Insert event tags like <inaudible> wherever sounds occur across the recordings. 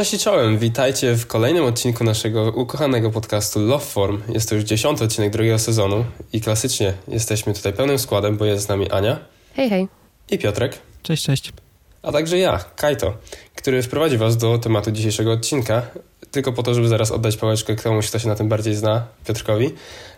Cześć i czołem, witajcie w kolejnym odcinku naszego ukochanego podcastu Love Form. Jest to już dziesiąty odcinek drugiego sezonu i klasycznie jesteśmy tutaj pełnym składem, bo jest z nami Ania. Hej, hej. I Piotrek. Cześć, cześć. A także ja, Kajto, który wprowadzi was do tematu dzisiejszego odcinka, tylko po to, żeby zaraz oddać pałeczkę komuś, kto się na tym bardziej zna, Piotrkowi.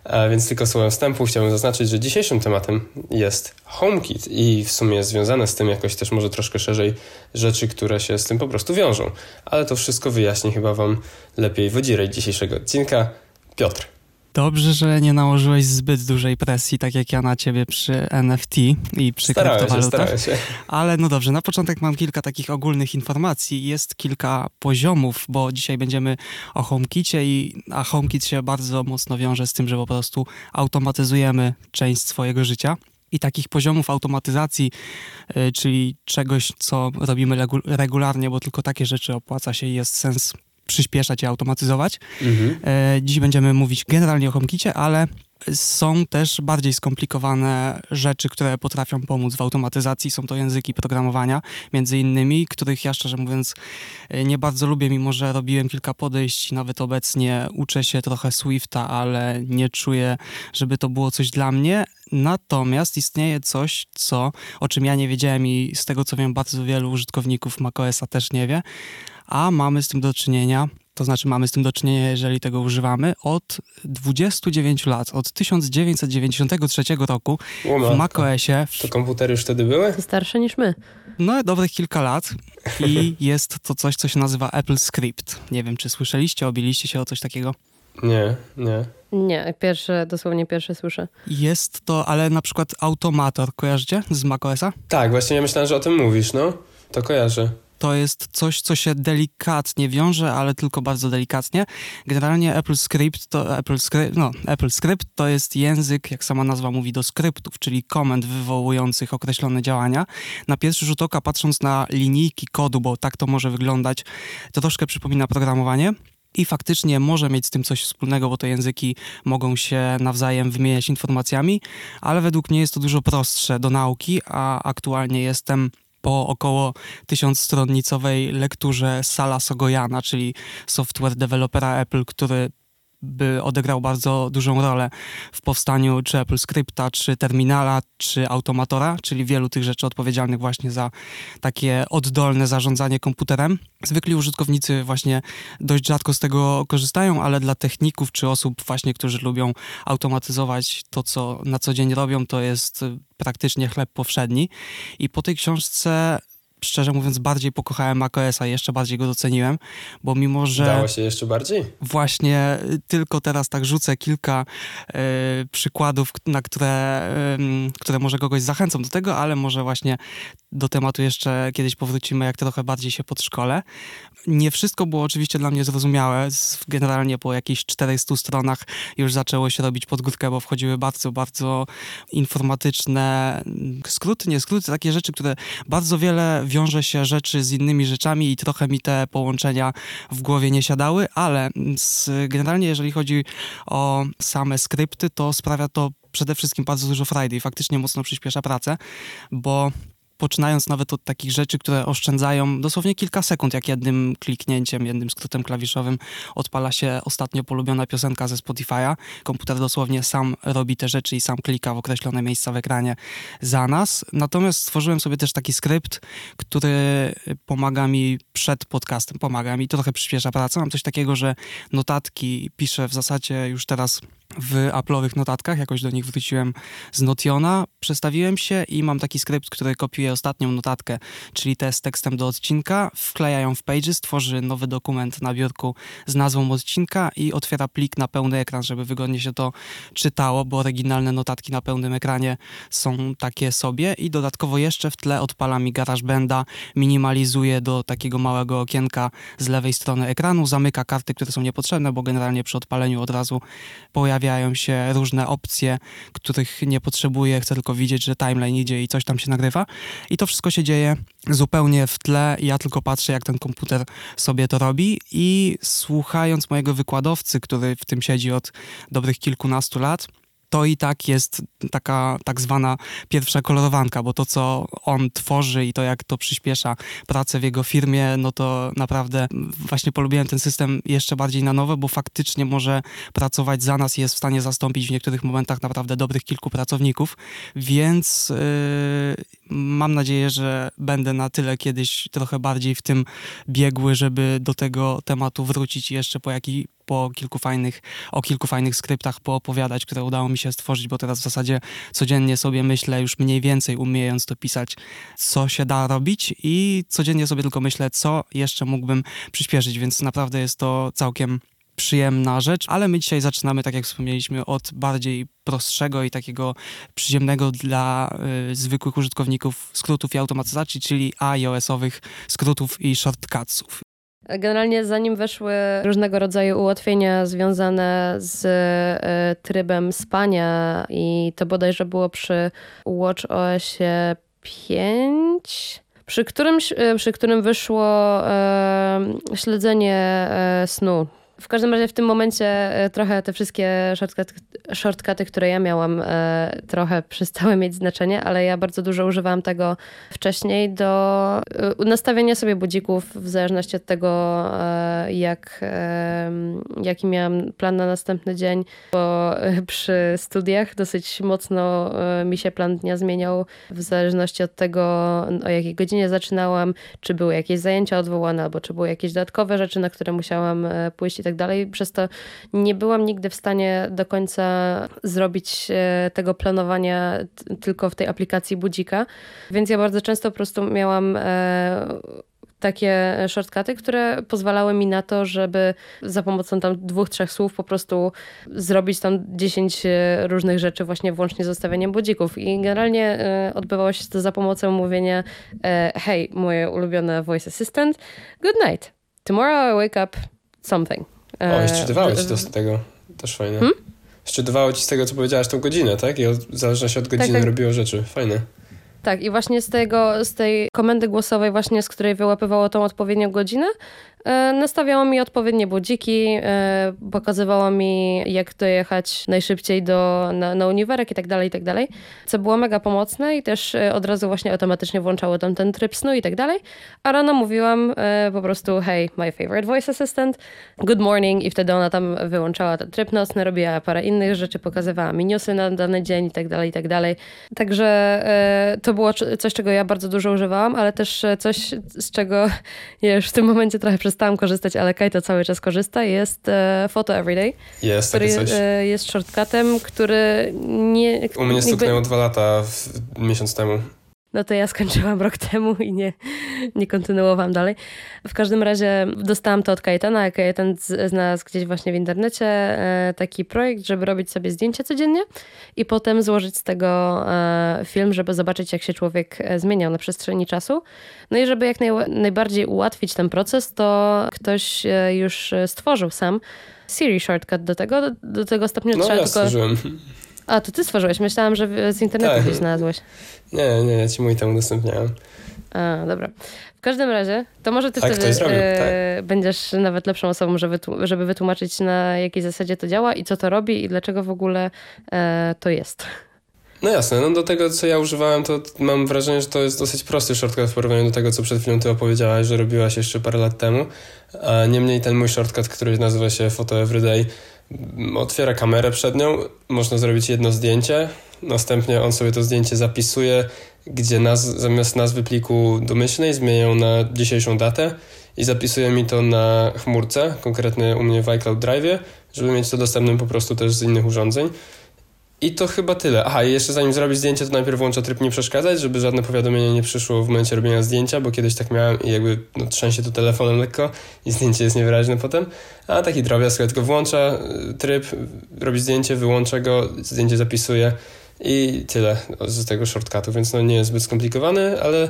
A więc tylko słowem wstępu chciałbym zaznaczyć, że dzisiejszym tematem jest HomeKit i w sumie związane z tym jakoś też może troszkę szerzej rzeczy, które się z tym po prostu wiążą. Ale to wszystko wyjaśni chyba wam lepiej wodzirej dzisiejszego odcinka, Piotr. Dobrze, że nie nałożyłeś zbyt dużej presji, tak jak ja na ciebie przy NFT i przy starałem kryptowalutach. Się, się. Ale no dobrze, na początek mam kilka takich ogólnych informacji. Jest kilka poziomów, bo dzisiaj będziemy o HomeKicie, i, a HomeKit się bardzo mocno wiąże z tym, że po prostu automatyzujemy część swojego życia. I takich poziomów automatyzacji, y, czyli czegoś, co robimy regularnie, bo tylko takie rzeczy opłaca się i jest sens przyspieszać i automatyzować. Mhm. E, dziś będziemy mówić generalnie o HomeKicie, ale są też bardziej skomplikowane rzeczy, które potrafią pomóc w automatyzacji. Są to języki programowania, między innymi, których ja szczerze mówiąc e, nie bardzo lubię, mimo że robiłem kilka podejść. Nawet obecnie uczę się trochę Swifta, ale nie czuję, żeby to było coś dla mnie. Natomiast istnieje coś, co, o czym ja nie wiedziałem i z tego co wiem, bardzo wielu użytkowników macOSa też nie wie, a mamy z tym do czynienia, to znaczy mamy z tym do czynienia, jeżeli tego używamy, od 29 lat, od 1993 roku w macOSie. To komputery już wtedy były? Starsze niż my. No, dobrych kilka lat i <laughs> jest to coś, co się nazywa Apple Script. Nie wiem, czy słyszeliście, obiliście się o coś takiego? Nie, nie. Nie, pierwsze, dosłownie pierwsze słyszę. Jest to, ale na przykład Automator, kojarzycie z macOSa? Tak, właśnie ja myślałem, że o tym mówisz, no. To kojarzę to jest coś, co się delikatnie wiąże, ale tylko bardzo delikatnie. Generalnie Apple Script to, Apple Script, no, Apple Script to jest język, jak sama nazwa mówi, do skryptów, czyli komend wywołujących określone działania. Na pierwszy rzut oka, patrząc na linijki kodu, bo tak to może wyglądać, to troszkę przypomina programowanie. I faktycznie może mieć z tym coś wspólnego, bo te języki mogą się nawzajem wymieniać informacjami, ale według mnie jest to dużo prostsze do nauki, a aktualnie jestem po około tysiącstronnicowej lekturze Sala Sogojana, czyli software dewelopera Apple, który by odegrał bardzo dużą rolę w powstaniu czy Apple Scripta, czy Terminala, czy Automatora, czyli wielu tych rzeczy odpowiedzialnych właśnie za takie oddolne zarządzanie komputerem. Zwykli użytkownicy właśnie dość rzadko z tego korzystają, ale dla techników czy osób właśnie, którzy lubią automatyzować to, co na co dzień robią, to jest praktycznie chleb powszedni. I po tej książce szczerze mówiąc, bardziej pokochałem macOSa, jeszcze bardziej go doceniłem, bo mimo, że... Dało się jeszcze bardziej? Właśnie y, tylko teraz tak rzucę kilka y, przykładów, na które, y, które może kogoś zachęcą do tego, ale może właśnie do tematu jeszcze kiedyś powrócimy, jak trochę bardziej się podszkolę. Nie wszystko było oczywiście dla mnie zrozumiałe. Generalnie po jakichś 400 stronach już zaczęło się robić podgórkę, bo wchodziły bardzo, bardzo informatyczne skróty, nie skróty, takie rzeczy, które bardzo wiele wiąże się rzeczy z innymi rzeczami i trochę mi te połączenia w głowie nie siadały, ale z, generalnie jeżeli chodzi o same skrypty, to sprawia to przede wszystkim bardzo dużo i faktycznie mocno przyspiesza pracę, bo poczynając nawet od takich rzeczy, które oszczędzają dosłownie kilka sekund, jak jednym kliknięciem, jednym skrótem klawiszowym odpala się ostatnio polubiona piosenka ze Spotify'a. Komputer dosłownie sam robi te rzeczy i sam klika w określone miejsca w ekranie za nas. Natomiast stworzyłem sobie też taki skrypt, który pomaga mi przed podcastem, pomaga mi, trochę przyspiesza pracę. Mam coś takiego, że notatki piszę w zasadzie już teraz w Apple'owych notatkach, jakoś do nich wróciłem z Notiona, przestawiłem się i mam taki skrypt, który kopiuje ostatnią notatkę, czyli te z tekstem do odcinka, wkleja ją w Pages, tworzy nowy dokument na biurku z nazwą odcinka i otwiera plik na pełny ekran, żeby wygodnie się to czytało, bo oryginalne notatki na pełnym ekranie są takie sobie. I dodatkowo jeszcze w tle odpala mi GarageBanda, minimalizuje do takiego małego okienka z lewej strony ekranu, zamyka karty, które są niepotrzebne, bo generalnie przy odpaleniu od razu pojawia pojawiają się różne opcje, których nie potrzebuję, chcę tylko widzieć, że timeline idzie i coś tam się nagrywa. I to wszystko się dzieje zupełnie w tle. Ja tylko patrzę, jak ten komputer sobie to robi i słuchając mojego wykładowcy, który w tym siedzi od dobrych kilkunastu lat, to i tak jest taka tak zwana pierwsza kolorowanka, bo to, co on tworzy i to, jak to przyspiesza pracę w jego firmie, no to naprawdę właśnie polubiłem ten system jeszcze bardziej na nowo, bo faktycznie może pracować za nas i jest w stanie zastąpić w niektórych momentach naprawdę dobrych kilku pracowników, więc yy, mam nadzieję, że będę na tyle kiedyś trochę bardziej w tym biegły, żeby do tego tematu wrócić jeszcze po jakiej po kilku fajnych, o kilku fajnych skryptach poopowiadać, które udało mi się stworzyć, bo teraz w zasadzie codziennie sobie myślę, już mniej więcej umiejąc to pisać, co się da robić i codziennie sobie tylko myślę, co jeszcze mógłbym przyspieszyć, więc naprawdę jest to całkiem przyjemna rzecz, ale my dzisiaj zaczynamy, tak jak wspomnieliśmy, od bardziej prostszego i takiego przyziemnego dla y, zwykłych użytkowników skrótów i automatyzacji, czyli iOS-owych skrótów i shortcutsów. Generalnie zanim weszły różnego rodzaju ułatwienia związane z e, trybem spania i to bodajże było przy WatchOS 5, przy którym, e, przy którym wyszło e, śledzenie snu w każdym razie w tym momencie e, trochę te wszystkie shortcuty, shortcuty, które ja miałam, e, trochę <laughs> przestały mieć znaczenie, ale ja bardzo dużo używałam tego wcześniej do e, nastawienia sobie budzików w zależności od tego, jak, jaki miałam plan na następny dzień, bo <laughs> przy studiach dosyć mocno mi się plan dnia zmieniał w zależności od tego, o jakiej godzinie zaczynałam, czy były jakieś zajęcia odwołane, albo czy były jakieś dodatkowe rzeczy, na które musiałam pójść i tak tak dalej. Przez to nie byłam nigdy w stanie do końca zrobić e, tego planowania tylko w tej aplikacji budzika, więc ja bardzo często po prostu miałam e, takie shortcuty, które pozwalały mi na to, żeby za pomocą tam dwóch, trzech słów po prostu zrobić tam dziesięć e, różnych rzeczy właśnie włącznie z ustawieniem budzików. I generalnie odbywało się to za pomocą mówienia hey, moje ulubione voice assistant, good night. Tomorrow I wake up something. O, jeszcze czytywało ci to z tego. Też fajne. Hmm? Szczytywało ci z tego, co powiedziałaś, tą godzinę, tak? I w zależności od godziny tak, tak. robiło rzeczy. Fajne. Tak, i właśnie z tego, z tej komendy głosowej właśnie, z której wyłapywało tą odpowiednią godzinę, E, nastawiało mi odpowiednie budziki, e, pokazywało mi, jak dojechać najszybciej do, na, na uniwerek i tak dalej, i tak dalej, co było mega pomocne i też e, od razu właśnie automatycznie włączało tam ten tryb snu i tak dalej. A rano mówiłam po prostu, hey, my favorite voice assistant, good morning i wtedy ona tam wyłączała ten tryb nocny, robiła parę innych rzeczy, pokazywała mi newsy na dany dzień i tak dalej, i tak dalej. Także to było coś, czego ja bardzo dużo używałam, ale też coś, z czego <laughs> ja już w tym momencie trochę przez przestałam korzystać, ale Kajto cały czas korzysta, jest e, Photo Everyday. Jest, który coś. E, jest shortcutem, który nie... U mnie stuknęło dwa lata w, miesiąc temu. No to ja skończyłam rok temu i nie, nie kontynuowałam dalej. W każdym razie dostałam to od Kajetana, a Kajetan znalazł gdzieś właśnie w internecie e, taki projekt, żeby robić sobie zdjęcia codziennie i potem złożyć z tego e, film, żeby zobaczyć, jak się człowiek e, zmieniał na przestrzeni czasu. No i żeby jak naj, najbardziej ułatwić ten proces, to ktoś już stworzył sam Siri Shortcut do tego, do, do tego stopnia no, trzeba ja tylko... Stworzyłem. A, to ty stworzyłeś. Myślałam, że z internetu tak. gdzieś znalazłeś. Nie, nie, ja ci mój tam udostępniałem. A, dobra. W każdym razie, to może ty tak, wtedy zrobił, e, tak. będziesz nawet lepszą osobą, żeby, żeby wytłumaczyć na jakiej zasadzie to działa i co to robi i dlaczego w ogóle e, to jest. No jasne, no do tego co ja używałem, to mam wrażenie, że to jest dosyć prosty shortcut w porównaniu do tego, co przed chwilą ty opowiedziałaś, że robiłaś jeszcze parę lat temu. A niemniej ten mój shortcut, który nazywa się Photo Everyday, otwiera kamerę przed nią, można zrobić jedno zdjęcie, następnie on sobie to zdjęcie zapisuje, gdzie naz zamiast nazwy pliku domyślnej zmieniają na dzisiejszą datę i zapisuje mi to na chmurce, konkretnie u mnie w iCloud Drive, żeby mieć to dostępne po prostu też z innych urządzeń. I to chyba tyle. Aha, i jeszcze zanim zrobić zdjęcie, to najpierw włączę tryb nie przeszkadzać, żeby żadne powiadomienie nie przyszło w momencie robienia zdjęcia, bo kiedyś tak miałem i jakby no, trzęsie to telefonem lekko i zdjęcie jest niewyraźne potem. A taki drobiazg, tylko włącza y, tryb, robi zdjęcie, wyłącza go, zdjęcie zapisuje i tyle z tego shortcutu, więc no nie jest zbyt skomplikowany, ale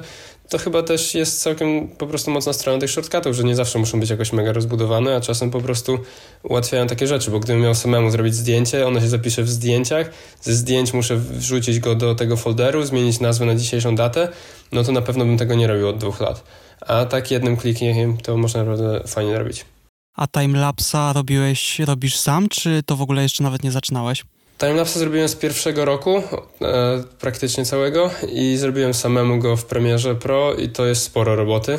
to chyba też jest całkiem po prostu mocna strona tych shortcutów, że nie zawsze muszą być jakoś mega rozbudowane, a czasem po prostu ułatwiają takie rzeczy, bo gdybym miał samemu zrobić zdjęcie, ono się zapisze w zdjęciach, ze zdjęć muszę wrzucić go do tego folderu, zmienić nazwę na dzisiejszą datę, no to na pewno bym tego nie robił od dwóch lat. A tak jednym klikiem to można naprawdę fajnie robić. A timelapsa robiłeś, robisz sam, czy to w ogóle jeszcze nawet nie zaczynałeś? Timelapse zrobiłem z pierwszego roku, e, praktycznie całego i zrobiłem samemu go w Premierze Pro i to jest sporo roboty.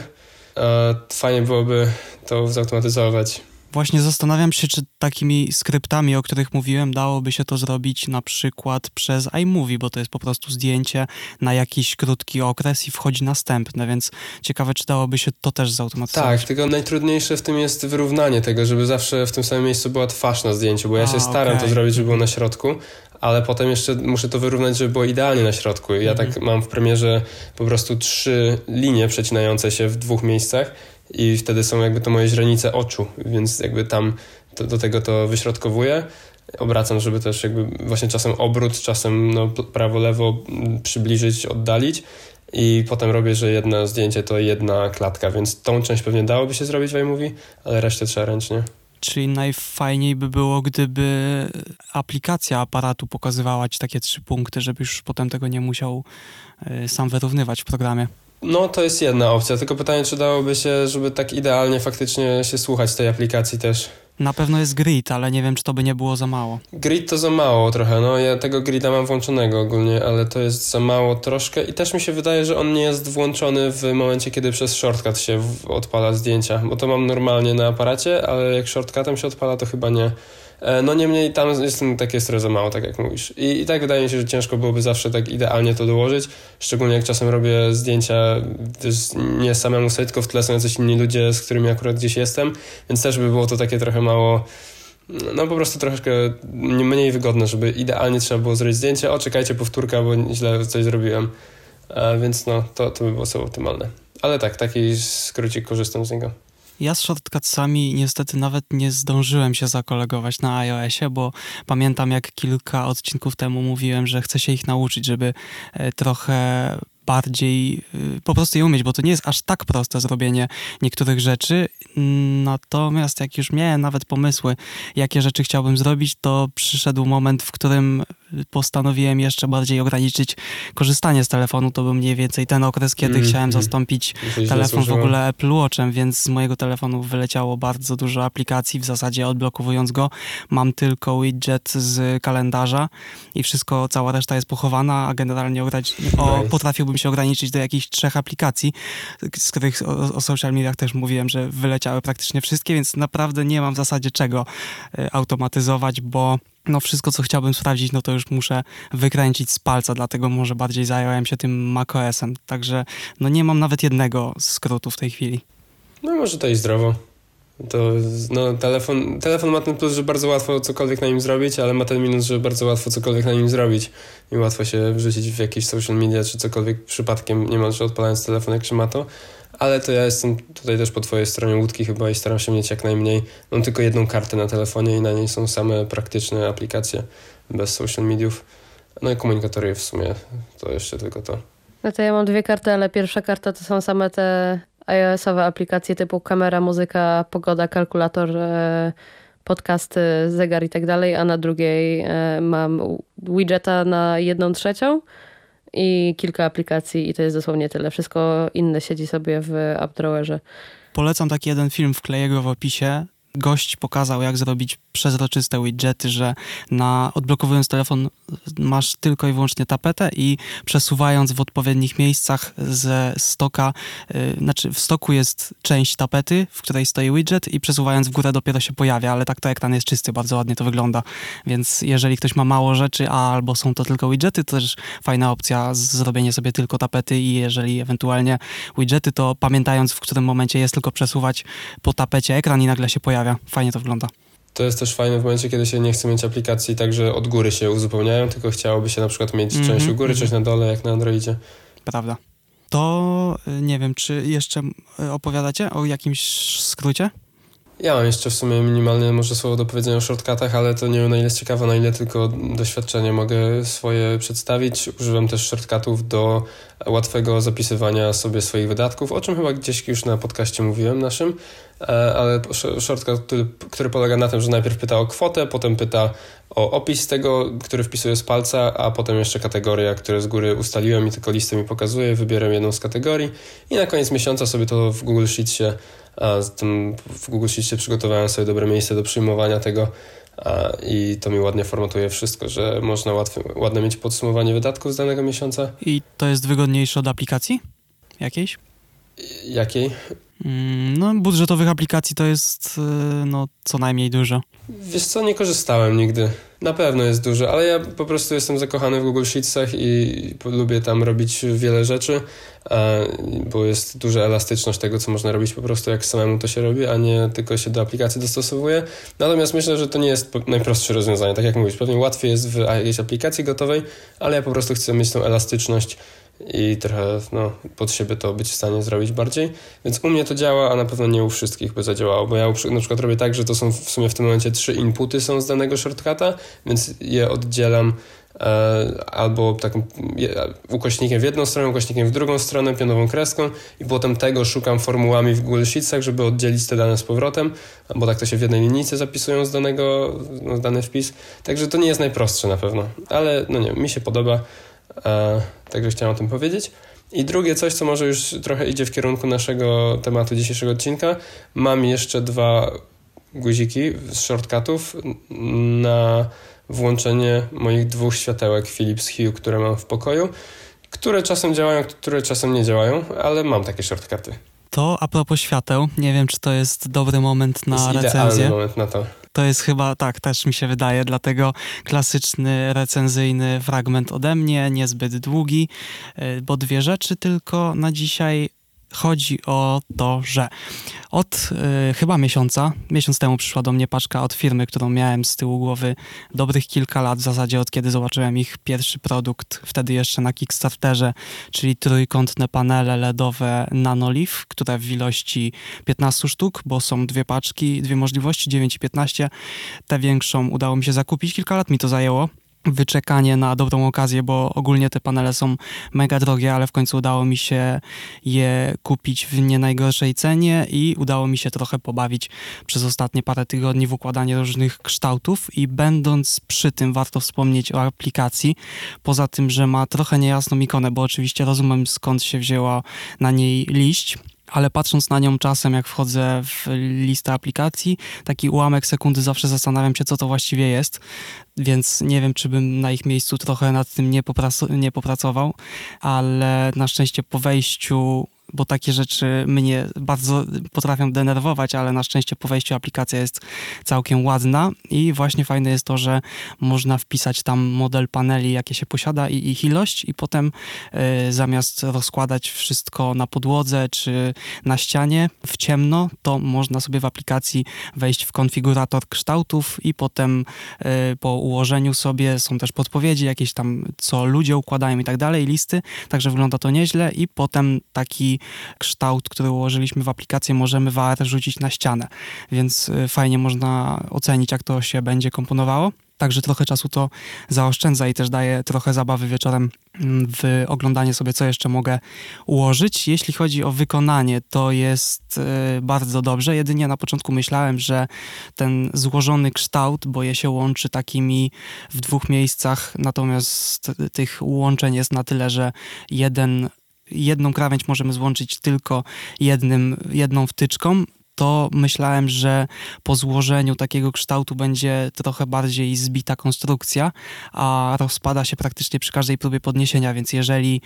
E, fajnie byłoby to zautomatyzować. Właśnie zastanawiam się, czy takimi skryptami, o których mówiłem, dałoby się to zrobić na przykład przez iMovie, bo to jest po prostu zdjęcie na jakiś krótki okres i wchodzi następne, więc ciekawe, czy dałoby się to też zautomatyzować. Tak, tylko najtrudniejsze w tym jest wyrównanie tego, żeby zawsze w tym samym miejscu była twarz na zdjęciu, bo ja się staram okay. to zrobić, żeby było na środku, ale potem jeszcze muszę to wyrównać, żeby było idealnie na środku. Ja mhm. tak mam w premierze po prostu trzy linie przecinające się w dwóch miejscach i wtedy są jakby to moje źrenice oczu, więc jakby tam to, do tego to wyśrodkowuję. Obracam, żeby też jakby właśnie czasem obrót, czasem no, prawo, lewo przybliżyć, oddalić i potem robię, że jedno zdjęcie to jedna klatka, więc tą część pewnie dałoby się zrobić w iMovie, ale resztę trzeba ręcznie. Czyli najfajniej by było, gdyby aplikacja aparatu pokazywała ci takie trzy punkty, żebyś już potem tego nie musiał y, sam wyrównywać w programie. No, to jest jedna opcja, tylko pytanie, czy dałoby się, żeby tak idealnie faktycznie się słuchać tej aplikacji też. Na pewno jest grid, ale nie wiem, czy to by nie było za mało. Grid to za mało trochę, no ja tego grida mam włączonego ogólnie, ale to jest za mało troszkę i też mi się wydaje, że on nie jest włączony w momencie, kiedy przez shortcut się odpala zdjęcia, bo to mam normalnie na aparacie, ale jak shortcutem się odpala, to chyba nie. E, no niemniej tam jest takie stres za mało, tak jak mówisz. I, I tak wydaje mi się, że ciężko byłoby zawsze tak idealnie to dołożyć, szczególnie jak czasem robię zdjęcia nie samemu sobie, tylko w tle są jacyś inni ludzie, z którymi akurat gdzieś jestem, więc też by było to takie trochę mało no po prostu troszkę mniej wygodne, żeby idealnie trzeba było zrobić zdjęcie, o czekajcie powtórka, bo źle coś zrobiłem. A więc no, to, to by było sobie optymalne. Ale tak, taki skrócik korzystam z niego. Ja z shortcutsami niestety nawet nie zdążyłem się zakolegować na iOSie, bo pamiętam jak kilka odcinków temu mówiłem, że chcę się ich nauczyć, żeby e, trochę bardziej y, po prostu je umieć, bo to nie jest aż tak proste zrobienie niektórych rzeczy. Natomiast jak już miałem nawet pomysły, jakie rzeczy chciałbym zrobić, to przyszedł moment, w którym postanowiłem jeszcze bardziej ograniczyć korzystanie z telefonu. To był mniej więcej ten okres, kiedy mm, chciałem mm. zastąpić telefon w ogóle Apple Watchem, więc z mojego telefonu wyleciało bardzo dużo aplikacji. W zasadzie odblokowując go, mam tylko widget z kalendarza i wszystko, cała reszta jest pochowana, a generalnie o, potrafiłbym się ograniczyć do jakichś trzech aplikacji, z których o, o social mediach też mówiłem, że wyleciały praktycznie wszystkie, więc naprawdę nie mam w zasadzie czego y, automatyzować, bo no wszystko, co chciałbym sprawdzić, no to już muszę wykręcić z palca, dlatego może bardziej zająłem się tym macOSem. Także no nie mam nawet jednego skrótu w tej chwili. No może to i zdrowo. To no, telefon, telefon ma ten plus, że bardzo łatwo cokolwiek na nim zrobić, ale ma ten minus, że bardzo łatwo cokolwiek na nim zrobić. I łatwo się wrzucić w jakieś social media czy cokolwiek przypadkiem, niemalże odpalając telefon, jak się ma to ale to ja jestem tutaj też po twojej stronie łódki chyba i staram się mieć jak najmniej. Mam tylko jedną kartę na telefonie i na niej są same praktyczne aplikacje bez social mediów. No i komunikatory w sumie to jeszcze tylko to. No to ja mam dwie karty, ale pierwsza karta to są same te iOS-owe aplikacje typu kamera, muzyka, pogoda, kalkulator, e, podcasty, zegar i tak dalej, a na drugiej e, mam widgeta na jedną trzecią i kilka aplikacji i to jest dosłownie tyle. Wszystko inne siedzi sobie w AppDrawerze. Polecam taki jeden film, wkleję go w opisie gość pokazał, jak zrobić przezroczyste widgety, że na odblokowując telefon masz tylko i wyłącznie tapetę i przesuwając w odpowiednich miejscach ze stoka, yy, znaczy w stoku jest część tapety, w której stoi widget i przesuwając w górę dopiero się pojawia, ale tak to ekran jest czysty, bardzo ładnie to wygląda. Więc jeżeli ktoś ma mało rzeczy, a albo są to tylko widgety, to też fajna opcja zrobienie sobie tylko tapety i jeżeli ewentualnie widgety, to pamiętając w którym momencie jest tylko przesuwać po tapecie ekran i nagle się pojawia pojawia. Fajnie to wygląda. To jest też fajne w momencie, kiedy się nie chce mieć aplikacji tak, że od góry się uzupełniają, tylko chciałoby się na przykład mieć mm -hmm, część u góry, -hmm. część na dole, jak na Androidzie. Prawda. To y, nie wiem, czy jeszcze y, opowiadacie o jakimś skrócie? Ja mam jeszcze w sumie minimalne może słowo do powiedzenia o shortcutach, ale to nie wiem na ile jest ciekawe, na ile tylko doświadczenie mogę swoje przedstawić. Używam też shortcutów do łatwego zapisywania sobie swoich wydatków, o czym chyba gdzieś już na podcaście mówiłem naszym, e, ale shortcut, który, który polega na tym, że najpierw pyta o kwotę, potem pyta o opis tego, który wpisuję z palca, a potem jeszcze kategoria, które z góry ustaliłem i tylko listę mi pokazuje, wybieram jedną z kategorii i na koniec miesiąca sobie to w Google Sheetsie w Google Sheetsie przygotowałem sobie dobre miejsce do przyjmowania tego i to mi ładnie formatuje wszystko, że można łatwo, ładnie mieć podsumowanie wydatków z danego miesiąca. I to jest wygodniejsze od aplikacji jakiejś? Jakiej? Mm, no, budżetowych aplikacji to jest y, no, co najmniej dużo. Wiesz co, nie korzystałem nigdy. Na pewno jest dużo, ale ja po prostu jestem zakochany w Google Sheetsach i lubię tam robić wiele rzeczy, bo jest duża elastyczność tego, co można robić po prostu jak samemu to się robi, a nie tylko się do aplikacji dostosowuje. Natomiast myślę, że to nie jest najprostsze rozwiązanie. Tak jak mówisz, pewnie łatwiej jest w jakiejś aplikacji gotowej, ale ja po prostu chcę mieć tą elastyczność i trochę no, pod siebie to być w stanie zrobić bardziej. Więc u mnie to działa, a na pewno nie u wszystkich by zadziałało, bo ja na przykład robię tak, że to są w sumie w tym momencie trzy inputy są z danego shortcuta, więc je oddzielam e, albo takim ukośnikiem w jedną stronę, ukośnikiem w drugą stronę, pionową kreską i potem tego szukam formułami w Google Sheetsach, żeby oddzielić te dane z powrotem, bo tak to się w jednej linijce zapisują z danego, no, dany wpis. Także to nie jest najprostsze na pewno, ale no nie, mi się podoba. E, także chciałem o tym powiedzieć. I drugie coś, co może już trochę idzie w kierunku naszego tematu dzisiejszego odcinka. Mam jeszcze dwa guziki z shortcutów na włączenie moich dwóch światełek Philips Hue, które mam w pokoju, które czasem działają, które czasem nie działają, ale mam takie shortcuty. To a propos świateł, nie wiem, czy to jest dobry moment na jest recenzję. moment na to. To jest chyba, tak, też mi się wydaje, dlatego klasyczny recenzyjny fragment ode mnie, niezbyt długi, y, bo dwie rzeczy tylko na dzisiaj chodzi o to, że od y, chyba miesiąca, miesiąc temu przyszła do mnie paczka od firmy, którą miałem z tyłu głowy dobrych kilka lat, w zasadzie od kiedy zobaczyłem ich pierwszy produkt, wtedy jeszcze na Kickstarterze, czyli trójkątne panele LEDowe Nanoliv, które w ilości 15 sztuk, bo są dwie paczki, dwie możliwości, 9 i 15. Tę większą udało mi się zakupić, kilka lat mi to zajęło wyczekanie na dobrą okazję, bo ogólnie te panele są mega drogie, ale w końcu udało mi się je kupić w nie najgorszej cenie i udało mi się trochę pobawić przez ostatnie parę tygodni w układanie różnych kształtów i będąc przy tym warto wspomnieć o aplikacji, poza tym, że ma trochę niejasną ikonę, bo oczywiście rozumiem skąd się wzięła na niej liść, ale patrząc na nią czasem, jak wchodzę w listę aplikacji, taki ułamek sekundy zawsze zastanawiam się, co to właściwie jest, więc nie wiem, czy bym na ich miejscu trochę nad tym nie, poprac- nie popracował, ale na szczęście po wejściu bo takie rzeczy mnie bardzo potrafią denerwować, ale na szczęście po wejściu aplikacja jest całkiem ładna. I właśnie fajne jest to, że można wpisać tam model paneli, jakie się posiada i ich ilość i potem y, zamiast rozkładać wszystko na podłodze czy na ścianie w ciemno, to można sobie w aplikacji wejść w konfigurator kształtów i potem y, po ułożeniu sobie są też podpowiedzi jakieś tam, co ludzie układają i tak dalej, listy, także wygląda to nieźle i potem taki kształt, który ułożyliśmy w aplikację, możemy VAR rzucić na ścianę, więc y, fajnie można ocenić, jak to się będzie komponowało. Także trochę czasu to zaoszczędza i też daje trochę zabawy wieczorem mm, w oglądanie sobie, co jeszcze mogę ułożyć. Jeśli chodzi o wykonanie, to jest y, bardzo dobrze. Jedynie na początku myślałem, że ten złożony kształt, bo je się łączy takimi w dwóch miejscach, natomiast tych łączeń jest na tyle, że jeden jedną krawędź możemy złączyć tylko jednym, jedną wtyczką, to myślałem, że po złożeniu takiego kształtu będzie trochę bardziej zbita konstrukcja, a rozpada się praktycznie przy każdej próbie podniesienia, więc jeżeli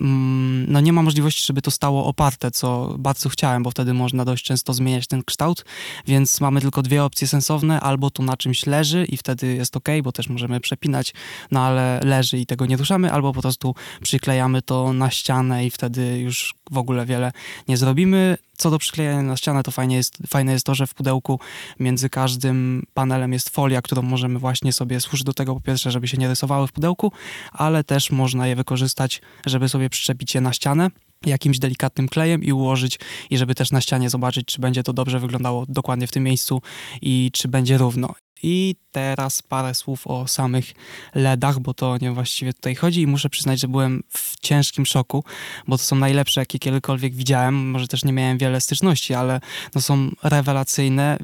mm, no nie ma możliwości, żeby to stało oparte, co bardzo chciałem, bo wtedy można dość często zmieniać ten kształt, więc mamy tylko dwie opcje sensowne, albo to na czymś leży i wtedy jest ok, bo też możemy przepinać, no ale leży i tego nie ruszamy, albo po prostu przyklejamy to na ścianę i wtedy już w ogóle wiele nie zrobimy. Co do przyklejania na ścianę, to fajnie jest, fajne jest to, że w pudełku między każdym panelem jest folia, którą możemy właśnie sobie służyć do tego, po pierwsze, żeby się nie rysowały w pudełku, ale też można je wykorzystać, żeby sobie przyczepić je na ścianę jakimś delikatnym klejem i ułożyć i żeby też na ścianie zobaczyć, czy będzie to dobrze wyglądało dokładnie w tym miejscu i czy będzie równo. I teraz parę słów o samych LEDach, bo to nie właściwie tutaj chodzi i muszę przyznać, że byłem w ciężkim szoku, bo to są najlepsze, jakie kiedykolwiek widziałem. Może też nie miałem wiele styczności, ale no są rewelacyjne.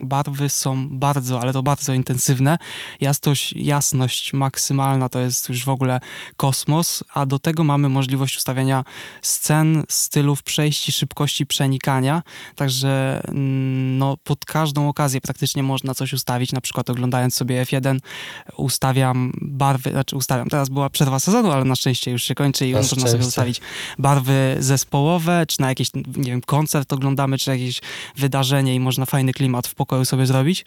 Barwy są bardzo, ale to bardzo intensywne. Jasność, jasność maksymalna to jest już w ogóle kosmos, a do tego mamy możliwość ustawiania scen, stylów przejść i szybkości przenikania, także mm, no, pod każdą okazję praktycznie można można coś ustawić, na przykład oglądając sobie F1 ustawiam barwy, znaczy ustawiam, teraz była przerwa sezonu, ale na szczęście już się kończy i Na można sobie ustawić barwy zespołowe, czy na jakiś, nie wiem, koncert oglądamy, czy jakieś wydarzenie i można fajny klimat w pokoju sobie zrobić,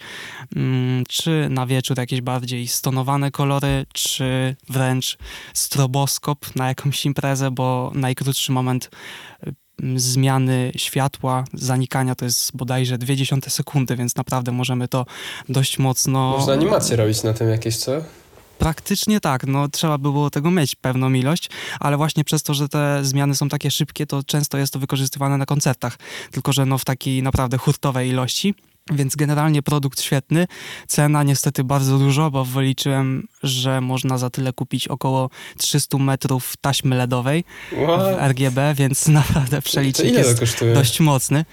mm, czy na wieczór jakieś bardziej stonowane kolory, czy wręcz stroboskop na jakąś imprezę, bo najkrótszy moment zmiany światła, zanikania to jest bodajże 0,2 sekundy, więc naprawdę możemy to dość mocno... Można animacje robić na tym jakieś, co? Praktycznie tak, no trzeba by było tego mieć pewną ilość, ale właśnie przez to, że te zmiany są takie szybkie, to często jest to wykorzystywane na koncertach, tylko że no w takiej naprawdę hurtowej ilości. Więc generalnie produkt świetny, cena niestety bardzo dużo, bo wyliczyłem, że można za tyle kupić około 300 metrów taśmy LEDowej w? RGB, więc <laughs> naprawdę przelicznik ile jest kosztuje? dość mocny.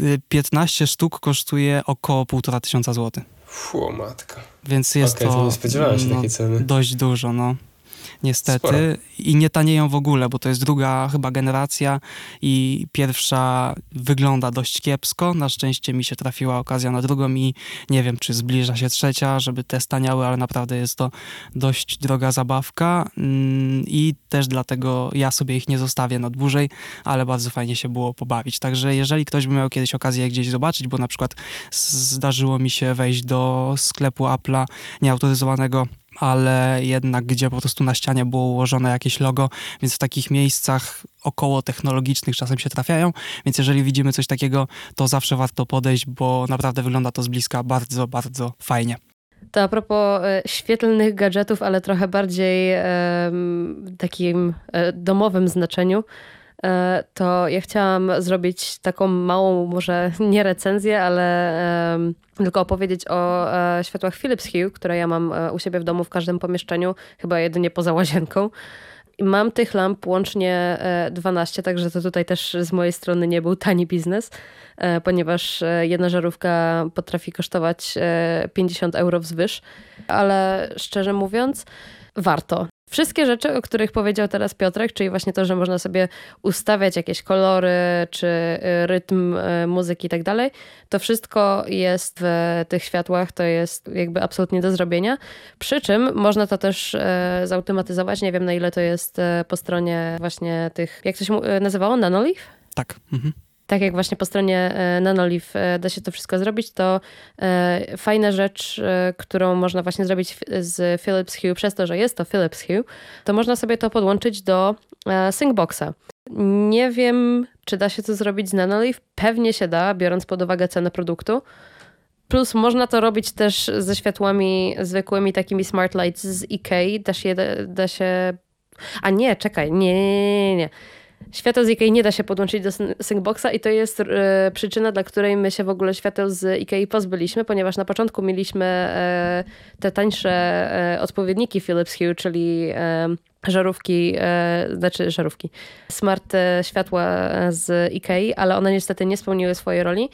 Y, 15 sztuk kosztuje około 1,5 tysiąca złotych. Fu, matka. Więc jest Okej, to, to nie spodziewałem się no, takiej ceny. dość dużo, no. Niestety. Sporo. I nie tanieją w ogóle, bo to jest druga chyba generacja i pierwsza wygląda dość kiepsko. Na szczęście mi się trafiła okazja na drugą i nie wiem, czy zbliża się trzecia, żeby te staniały, ale naprawdę jest to dość droga zabawka mm, i też dlatego ja sobie ich nie zostawię na dłużej, ale bardzo fajnie się było pobawić. Także jeżeli ktoś by miał kiedyś okazję gdzieś zobaczyć, bo na przykład zdarzyło mi się wejść do sklepu Apple'a nieautoryzowanego, ale jednak gdzie po prostu na ścianie było ułożone jakieś logo, więc w takich miejscach około technologicznych czasem się trafiają, więc jeżeli widzimy coś takiego, to zawsze warto podejść, bo naprawdę wygląda to z bliska bardzo, bardzo fajnie. To a propos e, świetlnych gadżetów, ale trochę bardziej em, takim e, domowym znaczeniu, e, to ja chciałam zrobić taką małą, może nie recenzję, ale tylko opowiedzieć o e, światłach Philips Hue, które ja mam e, u siebie w domu w każdym pomieszczeniu, chyba jedynie poza łazienką. Mam tych lamp łącznie e, 12, także to tutaj też z mojej strony nie był tani biznes, e, ponieważ e, jedna żarówka potrafi kosztować e, 50 euro wzwyż, ale szczerze mówiąc, warto. Wszystkie rzeczy, o których powiedział teraz Piotrek, czyli właśnie to, że można sobie ustawiać jakieś kolory, czy e, rytm e, muzyki i tak dalej, to wszystko jest w tych światłach, to jest jakby absolutnie do zrobienia. Przy czym można to też zautomatyzować. Nie wiem, na ile to jest po stronie właśnie tych, jak to się nazywało? Nanolive? Tak. Mhm. Tak jak właśnie po stronie e, Nanolive e, da się to wszystko zrobić, to e, fajna rzecz, którą można właśnie zrobić z Philips Hue, przez to, że jest to Philips Hue, to można sobie to podłączyć do Syncboxa. Nie wiem, czy da się to zrobić z Nanolive. Pewnie się da, biorąc pod uwagę cenę produktu. Plus można to robić też ze światłami zwykłymi, takimi smart lights z Ikei. Da się, da, da się... A nie, czekaj, nie, nie, nie, nie. Świateł z Ikei nie da się podłączyć do syn- Syncboxa i to jest e, przyczyna, dla której my się w ogóle świateł z Ikei pozbyliśmy, ponieważ na początku mieliśmy e, te tańsze e, odpowiedniki Philips Hue, czyli żarówki, znaczy żarówki, smart światła z Ikei, ale one niestety nie spełniły swojej roli,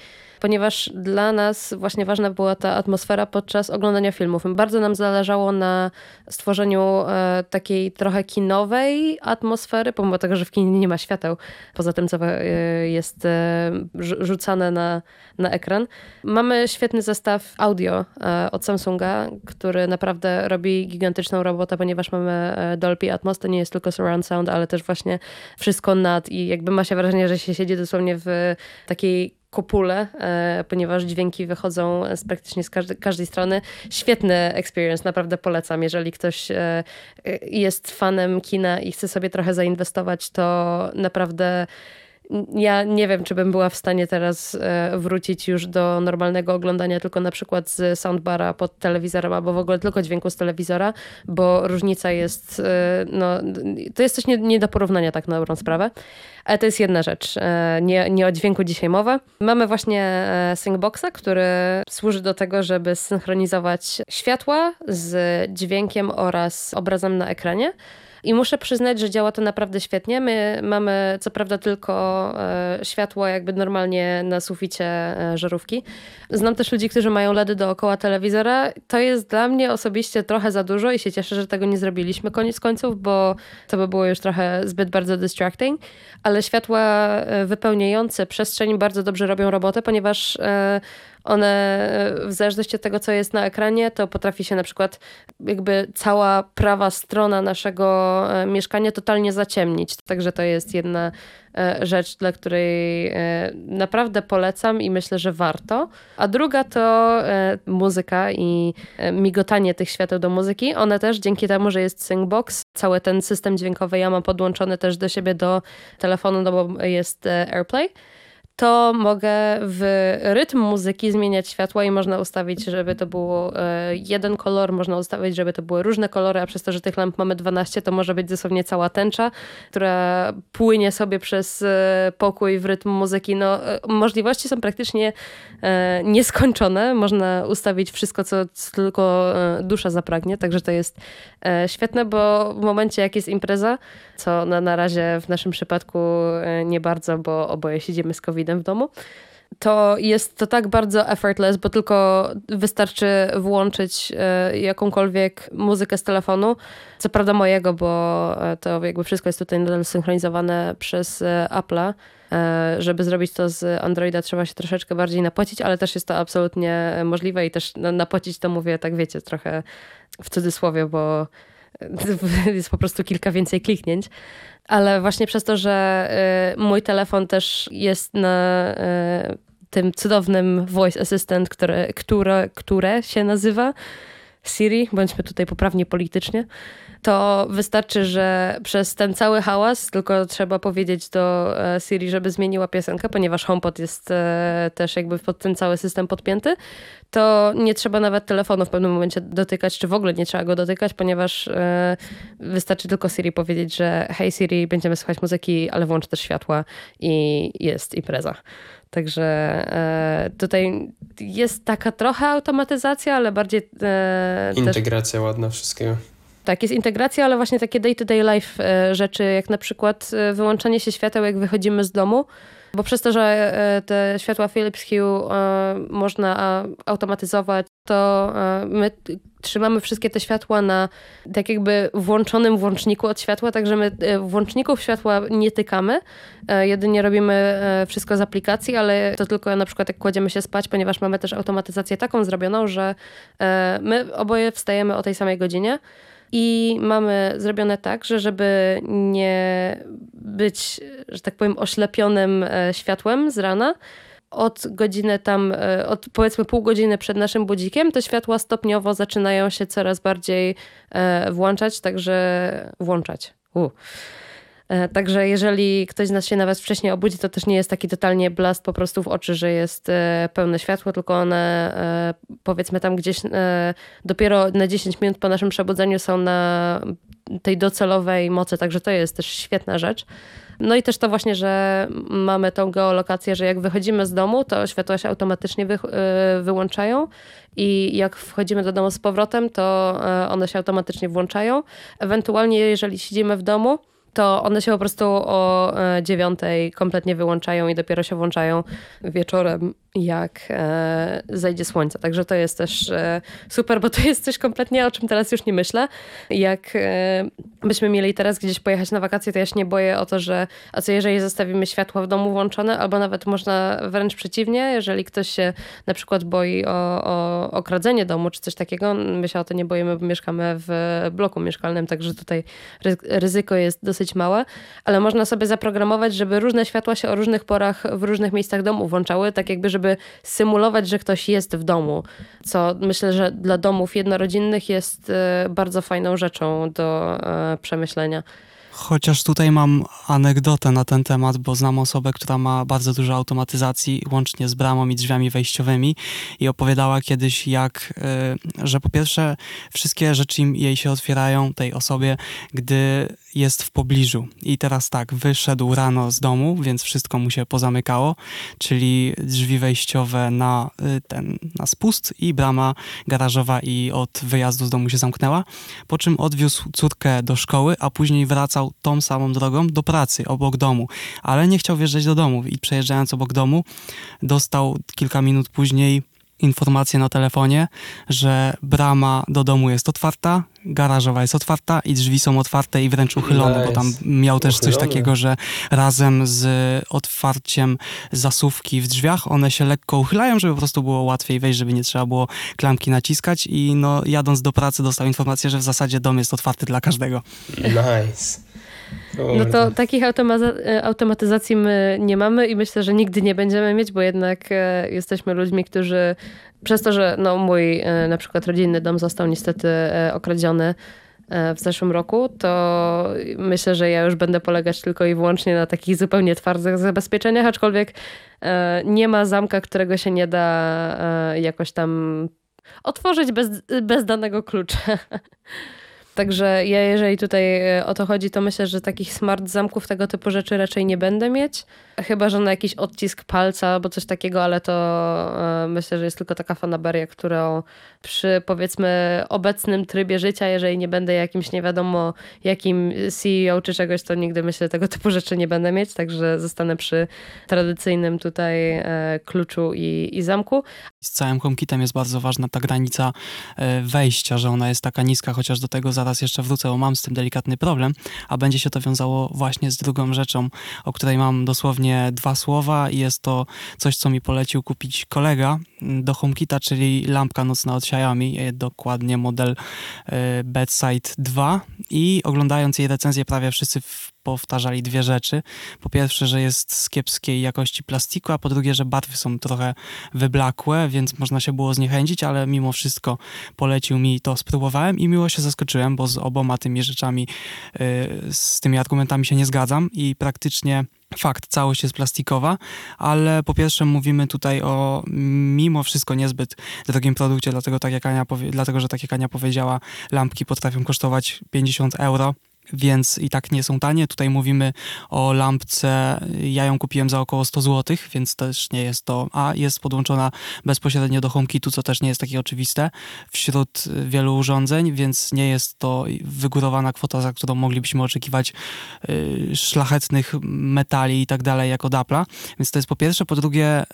ponieważ dla nas właśnie ważna była ta atmosfera podczas oglądania filmów. Bardzo nam zależało na stworzeniu e, takiej trochę kinowej atmosfery, pomimo tego, że w kinie nie ma świateł, poza tym, co e, jest e, rzu- rzucane na, na ekran. Mamy świetny zestaw audio od Samsunga, który naprawdę robi gigantyczną robotę, ponieważ mamy Dolby Atmos, to nie jest tylko surround sound, ale też właśnie wszystko nad i jakby ma się wrażenie, że się siedzi dosłownie w takiej kopule, ponieważ dźwięki wychodzą z praktycznie z każdej, każdej strony. Świetny experience, naprawdę polecam. Jeżeli ktoś e, e, jest fanem kina i chce sobie trochę zainwestować, to naprawdę ja nie wiem, czy bym była w stanie teraz e, wrócić już do normalnego oglądania tylko na przykład z soundbara pod telewizorem, albo w ogóle tylko dźwięku z telewizora, bo różnica jest, e, no, to jest coś nie, nie do porównania tak na dobrą sprawę. Ale to jest jedna rzecz. E, Nie, nie o dźwięku dzisiaj mowa. Mamy właśnie Syncboxa, który służy do tego, żeby synchronizować światła z dźwiękiem oraz obrazem na ekranie. I muszę przyznać, że działa to naprawdę świetnie. My mamy co prawda tylko e, światło jakby normalnie na suficie e, żarówki. Znam też ludzi, którzy mają LEDy dookoła telewizora. To jest dla mnie osobiście trochę za dużo i się cieszę, że tego nie zrobiliśmy koniec końców, bo to by było już trochę zbyt bardzo distracting. Ale światła e, wypełniające przestrzeń bardzo dobrze robią robotę, ponieważ one w zależności od tego, co jest na ekranie, to potrafi się na przykład jakby cała prawa strona naszego mieszkania totalnie zaciemnić. Także to jest jedna rzecz, dla której naprawdę polecam i myślę, że warto. A druga to muzyka i migotanie tych świateł do muzyki. One też dzięki temu, że jest Syncbox, cały ten system dźwiękowy ja mam podłączony też do siebie do telefonu, no bo jest AirPlay to mogę w rytm muzyki zmieniać światła i można ustawić, żeby to było e, jeden kolor, można ustawić, żeby to były różne kolory, a przez to, że tych lamp mamy 12, to może być dosłownie cała tęcza, która płynie sobie przez e, pokój w rytm muzyki. No, e, możliwości są praktycznie nieskończone. Można ustawić wszystko, co, co tylko dusza zapragnie, także to jest świetne, bo w momencie, jak jest impreza, co na, na razie w naszym przypadku nie bardzo, bo oboje siedzimy z covid w domu, to jest to tak bardzo effortless, bo tylko wystarczy włączyć e, jakąkolwiek muzykę z telefonu. Co prawda mojego, bo e, to jakby wszystko jest tutaj nadal synchronizowane przez e, Apple'a. Żeby zrobić to z Androida trzeba się troszeczkę bardziej napocić, ale też jest to absolutnie możliwe i też napocić to mówię, tak wiecie, trochę w cudzysłowie, bo <laughs> jest po prostu kilka więcej kliknięć. Ale właśnie przez to, że y, mój telefon też jest na y, tym cudownym voice assistant, które, które, które się nazywa Siri, bądźmy tutaj poprawnie politycznie, to wystarczy, że przez ten cały hałas tylko trzeba powiedzieć do e, Siri, żeby zmieniła piosenkę, ponieważ HomePod jest e, też jakby pod ten cały system podpięty, to nie trzeba nawet telefonu w pewnym momencie dotykać, czy w ogóle nie trzeba go dotykać, ponieważ e, wystarczy tylko Siri powiedzieć, że hej Siri, będziemy słuchać muzyki, ale włącz też światła i jest impreza. Także tutaj jest taka trochę automatyzacja, ale bardziej. Integracja też... ładna wszystkiego. Tak, jest integracja, ale właśnie takie day-to-day -day life e, rzeczy, jak na przykład e, wyłączanie się świateł, jak wychodzimy z domu, bo przez to, że e, te światła Philips Hue można automatyzować, to my trzymamy wszystkie te światła na tak jakby włączonym włączniku od światła, także my włączników światła nie tykamy, jedynie robimy wszystko z aplikacji, ale to tylko na przykład jak kładziemy się spać, ponieważ mamy też automatyzację taką zrobioną, że my oboje wstajemy o tej samej godzinie, i mamy zrobione tak, że żeby nie być, że tak powiem, oślepionym e, światłem z rana, od godziny tam, e, od powiedzmy pół godziny przed naszym budzikiem, te światła stopniowo zaczynają się coraz bardziej e, włączać, także włączać. E, także jeżeli ktoś z nas się nawet wcześniej obudzi, to też nie jest taki totalnie blast po prostu w oczy, że jest e, pełne światło, tylko one e, powiedzmy tam gdzieś dopiero na 10 minut po naszym przebudzeniu są na tej docelowej mocy, także to jest też świetna rzecz. No i też to właśnie, że mamy tą geolokację, że jak wychodzimy z domu, to światła się automatycznie wy, wyłączają i jak wchodzimy do domu z powrotem, to one się automatycznie włączają. Ewentualnie jeżeli siedzimy w domu, to one się po prostu o e, dziewiątej kompletnie wyłączają i dopiero się włączają wieczorem jak e, zajdzie słońce. Także to jest też e, super, bo to jest coś kompletnie, o czym teraz już nie myślę. Jak e, byśmy mieli teraz gdzieś pojechać na wakacje, to ja się nie boję o to, że a co jeżeli zostawimy światło w domu włączone, albo nawet można wręcz przeciwnie, jeżeli ktoś się na przykład boi o, o okradzenie domu czy coś takiego, my się o to nie boimy, bo mieszkamy w bloku mieszkalnym, także tutaj ryzyko jest dosyć małe, ale można sobie zaprogramować, żeby różne światła się o różnych porach w różnych miejscach domu włączały, tak jakby, żeby żeby symulować, że ktoś jest w domu, co myślę, że dla domów jednorodzinnych jest e, bardzo fajną rzeczą do e, przemyślenia. Chociaż tutaj mam anegdotę na ten temat, bo znam osobę, która ma bardzo dużo automatyzacji, łącznie z bramą i drzwiami wejściowymi i opowiadała kiedyś jak, y, że po pierwsze wszystkie rzeczy jej się otwierają, tej osobie, gdy jest w pobliżu. I teraz tak, wyszedł rano z domu, więc wszystko mu się pozamykało, czyli drzwi wejściowe na y, ten, na spust i brama garażowa i od wyjazdu z domu się zamknęła, po czym odwiózł córkę do szkoły, a później wracał tą samą drogą do pracy, obok domu, ale nie chciał wjeżdżać do domu i przejeżdżając obok domu dostał kilka minut później informację na telefonie, że brama do domu jest otwarta, garażowa jest otwarta i drzwi są otwarte i wręcz uchylone, nice. bo tam miał też uchylone. coś takiego, że razem z otwarciem zasuwki w drzwiach one się lekko uchylają, żeby po prostu było łatwiej wejść, żeby nie trzeba było klamki naciskać i no jadąc do pracy dostał informację, że w zasadzie dom jest otwarty dla każdego. Nice. No to takich automatyzacji my nie mamy i myślę, że nigdy nie będziemy mieć, bo jednak e, jesteśmy ludźmi, którzy przez to, że no, mój e, na przykład rodzinny dom został niestety e, okradziony w zeszłym roku, to myślę, że ja już będę polegać tylko i wyłącznie na takich zupełnie twardych zabezpieczeniach, aczkolwiek nie ma zamka, którego się nie da jakoś tam otworzyć bez, bez danego klucza. <laughs> Także ja, jeżeli tutaj e, o to chodzi, to myślę, że takich smart zamków, tego typu rzeczy raczej nie będę mieć. Chyba, że na jakiś odcisk palca albo coś takiego, ale to e, myślę, że jest tylko taka fanaberia, którą przy powiedzmy obecnym trybie życia, jeżeli nie będę jakimś nie wiadomo jakim CEO czy czegoś, to nigdy myślę tego typu rzeczy nie będę mieć, także zostanę przy tradycyjnym tutaj e, kluczu i, i zamku. Z całym HomeKitem jest bardzo ważna ta granica wejścia, że ona jest taka niska, chociaż do tego za zaraz jeszcze wrócę, bo mam z tym delikatny problem, a będzie się to wiązało właśnie z drugą rzeczą, o której mam dosłownie dwa słowa i jest to coś, co mi polecił kupić kolega do HomeKita, czyli lampka nocna od Xiaomi, e, dokładnie model e, Bedside 2 i oglądając jej recenzję prawie wszyscy powtarzali dwie rzeczy. Po pierwsze, że jest z kiepskiej jakości plastiku, a po drugie, że barwy są trochę wyblakłe, więc można się było zniechęcić, ale mimo wszystko polecił mi to, spróbowałem i miło się zaskoczyłem, bo z oboma tymi rzeczami, yy, z tymi argumentami się nie zgadzam i praktycznie Fakt, całość jest plastikowa, ale po pierwsze mówimy tutaj o mimo wszystko niezbyt drogim produkcie, dlatego, tak jak Ania dlatego że tak jak Ania powiedziała, lampki potrafią kosztować 50 euro więc i tak nie są tanie. Tutaj mówimy o lampce, ja ją kupiłem za około 100 zł, więc też nie jest to, a jest podłączona bezpośrednio do HomeKitu, co też nie jest takie oczywiste wśród wielu urządzeń, więc nie jest to wygórowana kwota, za którą moglibyśmy oczekiwać yy, szlachetnych metali i tak dalej, jak od Apple'a. Więc to jest po pierwsze. Po drugie,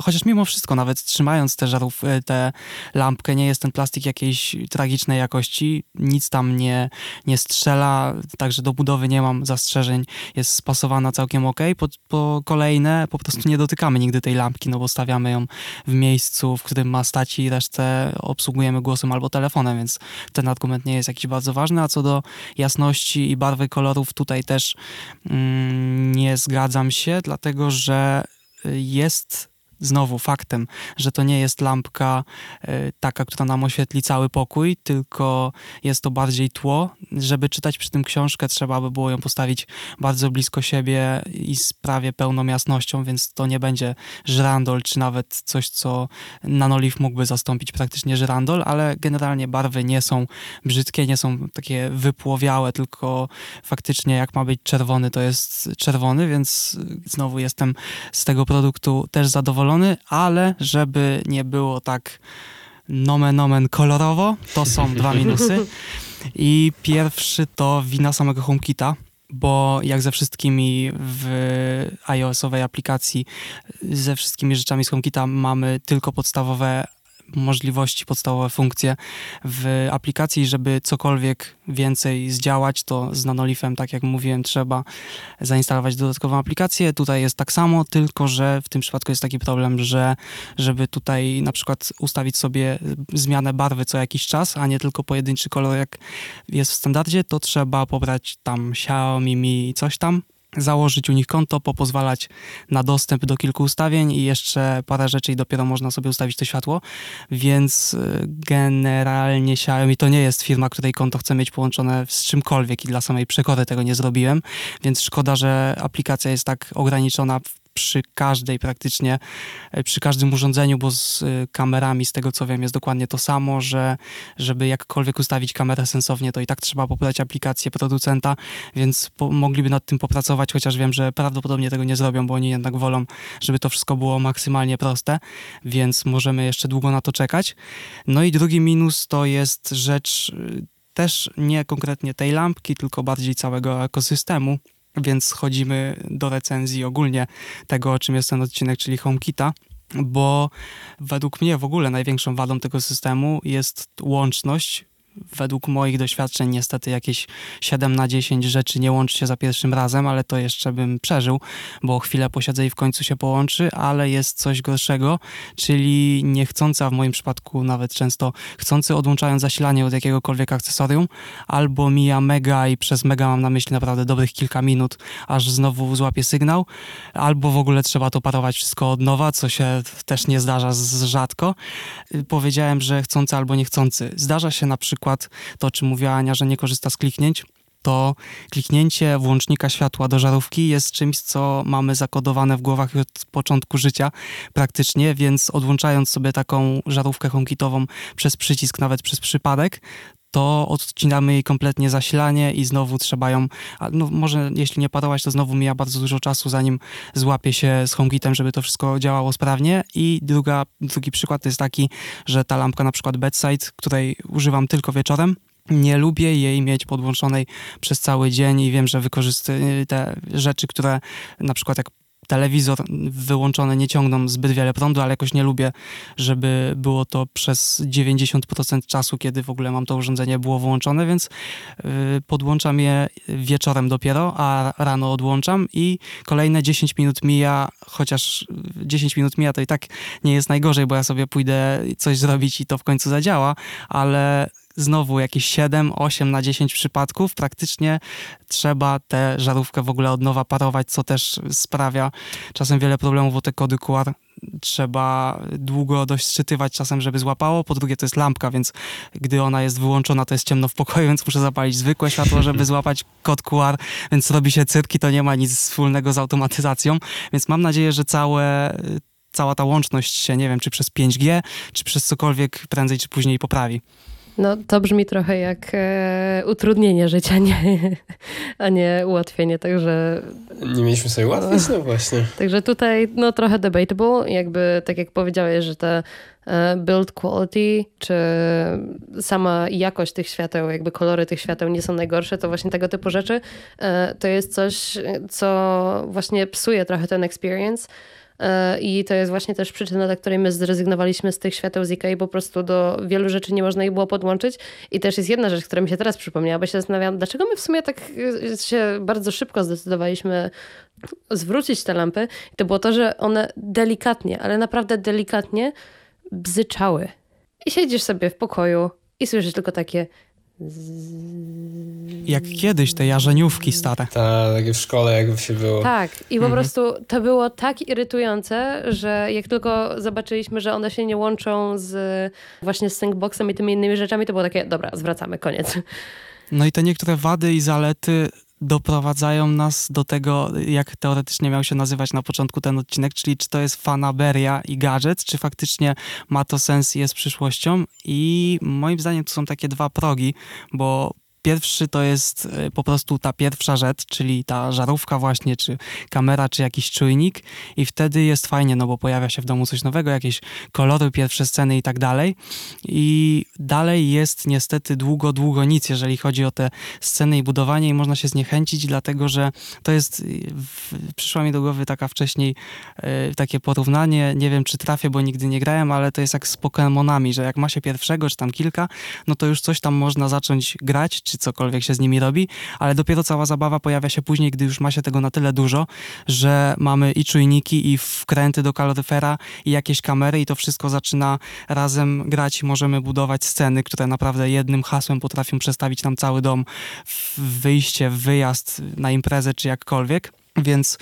chociaż mimo wszystko, nawet trzymając te żarów, e, tę lampkę, nie jest ten plastik jakiejś tragicznej jakości, nic tam nie, nie strzela, także do budowy nie mam zastrzeżeń, jest spasowana całkiem ok. Po, po kolejne, po prostu nie dotykamy nigdy tej lampki, no bo stawiamy ją w miejscu, w którym ma stać i resztę obsługujemy głosem albo telefonem, więc ten argument nie jest jakiś bardzo ważny, a co do jasności i barwy kolorów, tutaj też mm, nie zgadzam się, dlatego że jest znowu faktem, że to nie jest lampka y, taka, która nam oświetli cały pokój, tylko jest to bardziej tło. Żeby czytać przy tym książkę, trzeba by było ją postawić bardzo blisko siebie i z prawie pełną jasnością, więc to nie będzie żrandol, czy nawet coś, co Nanoliv mógłby zastąpić praktycznie żrandol, ale generalnie barwy nie są brzydkie, nie są takie wypłowiałe, tylko faktycznie jak ma być czerwony, to jest czerwony, więc znowu jestem z tego produktu też zadowolony ale żeby nie było tak nomen omen kolorowo, to są <laughs> dwa minusy. I pierwszy to wina samego HomeKita, bo jak ze wszystkimi w iOS-owej aplikacji, ze wszystkimi rzeczami z HomeKita mamy tylko podstawowe możliwości, podstawowe funkcje w aplikacji, żeby cokolwiek więcej zdziałać, to z Nanolifem, tak jak mówiłem, trzeba zainstalować dodatkową aplikację. Tutaj jest tak samo, tylko że w tym przypadku jest taki problem, że żeby tutaj na przykład ustawić sobie zmianę barwy co jakiś czas, a nie tylko pojedynczy kolor jak jest w standardzie, to trzeba pobrać tam Xiaomi Mi coś tam założyć u nich konto, popozwalać na dostęp do kilku ustawień i jeszcze parę rzeczy i dopiero można sobie ustawić to światło, więc y, generalnie Xiaomi to nie jest firma, której konto chcę mieć połączone z czymkolwiek i dla samej przekory tego nie zrobiłem, więc szkoda, że aplikacja jest tak ograniczona przy każdej praktycznie, e, przy każdym urządzeniu, bo z e, kamerami, z tego co wiem, jest dokładnie to samo, że żeby jakkolwiek ustawić kamerę sensownie, to i tak trzeba pobrać aplikację producenta, więc po, mogliby nad tym popracować, chociaż wiem, że prawdopodobnie tego nie zrobią, bo oni jednak wolą, żeby to wszystko było maksymalnie proste, więc możemy jeszcze długo na to czekać. No i drugi minus to jest rzecz y, też nie konkretnie tej lampki, tylko bardziej całego ekosystemu, więc chodzimy do recenzji ogólnie tego, o czym jest ten odcinek, czyli HomeKita bo według mnie w ogóle największą wadą tego systemu jest łączność według moich doświadczeń niestety jakieś 7 na 10 rzeczy nie łączy się za pierwszym razem, ale to jeszcze bym przeżył, bo chwilę posiedzę i w końcu się połączy, ale jest coś gorszego, czyli niechcący, a w moim przypadku nawet często chcący odłączają zasilanie od jakiegokolwiek akcesorium, albo mija mega i przez mega mam na myśli naprawdę dobrych kilka minut, aż znowu złapie sygnał, albo w ogóle trzeba to parować wszystko od nowa, co się też nie zdarza z rzadko. Powiedziałem, że chcący albo niechcący. Zdarza się na przykład to, czy mówiła Ania, że nie korzysta z kliknięć, to kliknięcie włącznika światła do żarówki jest czymś, co mamy zakodowane w głowach od początku życia praktycznie, więc odłączając sobie taką żarówkę HomeKitową przez przycisk, nawet przez przypadek, to odcinamy jej kompletnie zasilanie i znowu trzeba ją, no może jeśli nie parować, to znowu mija bardzo dużo czasu, zanim złapie się z HomeKitem, żeby to wszystko działało sprawnie. I druga, drugi przykład to jest taki, że ta lampka na przykład bedside, której używam tylko wieczorem, nie lubię jej mieć podłączonej przez cały dzień i wiem, że wykorzystuję te rzeczy, które na przykład jak telewizor wyłączony nie ciągną zbyt wiele prądu, ale jakoś nie lubię, żeby było to przez 90% czasu, kiedy w ogóle mam to urządzenie, było włączone, więc yy, podłączam je wieczorem dopiero, a rano odłączam i kolejne 10 minut mija, chociaż 10 minut mija to i tak nie jest najgorzej, bo ja sobie pójdę coś zrobić i to w końcu zadziała, ale znowu jakieś 7, 8 na 10 przypadków praktycznie trzeba tę żarówkę w ogóle od nowa parować, co też sprawia czasem wiele problemów, bo te kody QR trzeba długo dość sczytywać czasem, żeby złapało. Po drugie to jest lampka, więc gdy ona jest wyłączona, to jest ciemno w pokoju, więc muszę zapalić zwykłe światło, żeby <laughs> złapać kod QR, więc robi się cyrki, to nie ma nic wspólnego z automatyzacją, więc mam nadzieję, że całe cała ta łączność się, nie wiem, czy przez 5G, czy przez cokolwiek prędzej czy później poprawi. No, to brzmi trochę jak e, utrudnienie życia, nie, a nie ułatwienie, także... Nie mieliśmy sobie łatwiej, no właśnie. <laughs> Także tutaj, no, trochę debatable, jakby, tak jak powiedziałeś, że te build quality, czy sama jakość tych świateł, jakby kolory tych świateł nie są najgorsze, to właśnie tego typu rzeczy, e, to jest coś, co właśnie psuje trochę ten experience, I to jest właśnie też przyczyna, dla której my zrezygnowaliśmy z tych świateł z i po prostu do wielu rzeczy nie można ich było podłączyć. I też jest jedna rzecz, która mi się teraz przypomniała, bo się zastanawiam, dlaczego my w sumie tak e, się bardzo szybko zdecydowaliśmy zwrócić te lampy. I to było to, że one delikatnie, ale naprawdę delikatnie bzyczały. I siedzisz sobie w pokoju i słyszysz tylko takie jak kiedyś te jarzeniówki stare. Tak, w szkole jakby się było. Tak, i po mhm. prostu to było tak irytujące, że jak tylko zobaczyliśmy, że one się nie łączą z właśnie z syncboxem i tymi innymi rzeczami, to było takie, dobra, zwracamy, koniec. No i te niektóre wady i zalety doprowadzają nas do tego, jak teoretycznie miał się nazywać na początku ten odcinek, czyli czy to jest fanaberia i gadżet, czy faktycznie ma to sens i jest przyszłością. I moim zdaniem to są takie dwa progi, bo Pierwszy to jest e, po prostu ta pierwsza rzecz, czyli ta żarówka właśnie, czy kamera, czy jakiś czujnik i wtedy jest fajnie, no bo pojawia się w domu coś nowego, jakieś kolory, pierwsze sceny i tak dalej. I dalej jest niestety długo, długo nic, jeżeli chodzi o te sceny i budowanie i można się zniechęcić, dlatego że to jest, przyszła mi do głowy taka wcześniej e, takie porównanie, nie wiem czy trafię, bo nigdy nie grałem, ale to jest jak z Pokémonami, że jak ma się pierwszego, czy tam kilka, no to już coś tam można zacząć grać, czy czy cokolwiek się z nimi robi, ale dopiero cała zabawa pojawia się później, gdy już ma się tego na tyle dużo, że mamy i czujniki, i wkręty do kaloryfera, i jakieś kamery, i to wszystko zaczyna razem grać możemy budować sceny, które naprawdę jednym hasłem potrafią przestawić nam cały dom w wyjście, w wyjazd na imprezę, czy jakkolwiek. Więc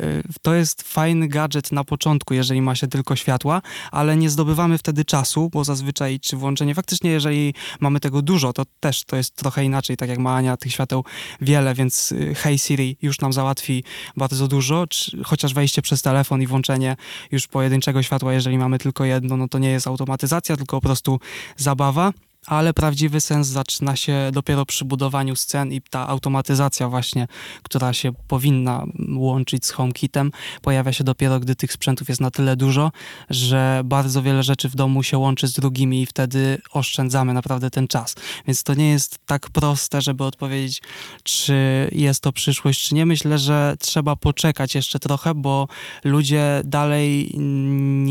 y, to jest fajny gadżet na początku, jeżeli ma się tylko światła, ale nie zdobywamy wtedy czasu, bo zazwyczaj czy włączenie, faktycznie jeżeli mamy tego dużo, to też to jest trochę inaczej, tak jak ma Ania tych świateł wiele, więc y, Hey Siri już nam załatwi bardzo dużo, czy, chociaż wejście przez telefon i włączenie już pojedynczego światła, jeżeli mamy tylko jedno, no to nie jest automatyzacja, tylko po prostu zabawa ale prawdziwy sens zaczyna się dopiero przy budowaniu scen i ta automatyzacja właśnie, która się powinna łączyć z HomeKitem, pojawia się dopiero, gdy tych sprzętów jest na tyle dużo, że bardzo wiele rzeczy w domu się łączy z drugimi i wtedy oszczędzamy naprawdę ten czas. Więc to nie jest tak proste, żeby odpowiedzieć, czy jest to przyszłość, czy nie. Myślę, że trzeba poczekać jeszcze trochę, bo ludzie dalej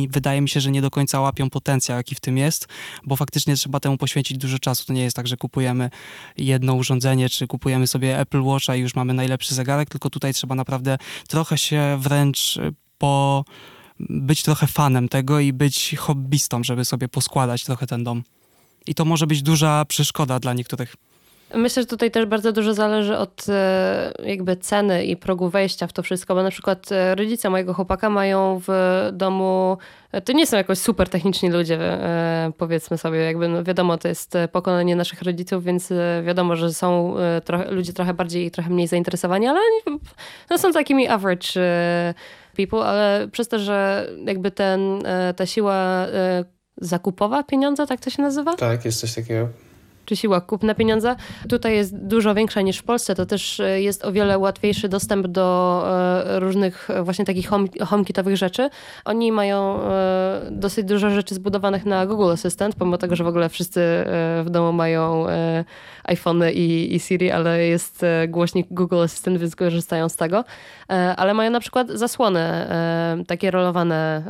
wydaje mi się, że nie do końca łapią potencjał, jaki w tym jest, bo faktycznie trzeba temu poświęcić poświęcić dużo czasu. To nie jest tak, że kupujemy jedno urządzenie, czy kupujemy sobie Apple Watcha i już mamy najlepszy zegarek, tylko tutaj trzeba naprawdę trochę się wręcz po być trochę fanem tego i być hobbystą, żeby sobie poskładać trochę ten dom. I to może być duża przeszkoda dla niektórych. Myślę, że tutaj też bardzo dużo zależy od e, jakby ceny i progu wejścia w to wszystko, bo na przykład e, rodzice mojego chłopaka mają w domu, e, to nie są jakoś super techniczni ludzie, powiedzmy sobie, jakby no wiadomo, to jest pokolenie naszych rodziców, więc wiadomo, że są trochę, ludzie trochę bardziej i trochę mniej zainteresowani, ale oni no, są takimi average people, ale przez to, że jakby ten, ta siła zakupowa pieniądza, tak to się nazywa? Tak, jest coś takiego czy siła kupna pieniądza. Tutaj jest dużo większa niż w Polsce, to też e, jest o wiele łatwiejszy dostęp do e, różnych e, właśnie takich home, HomeKitowych rzeczy. Oni mają dosyć dużo rzeczy zbudowanych na Google Assistant, pomimo tego, że w ogóle wszyscy w domu mają iPhony i, i Siri, ale jest głośnik Google Assistant, więc korzystają z tego. Ale mają na przykład zasłony takie rolowane,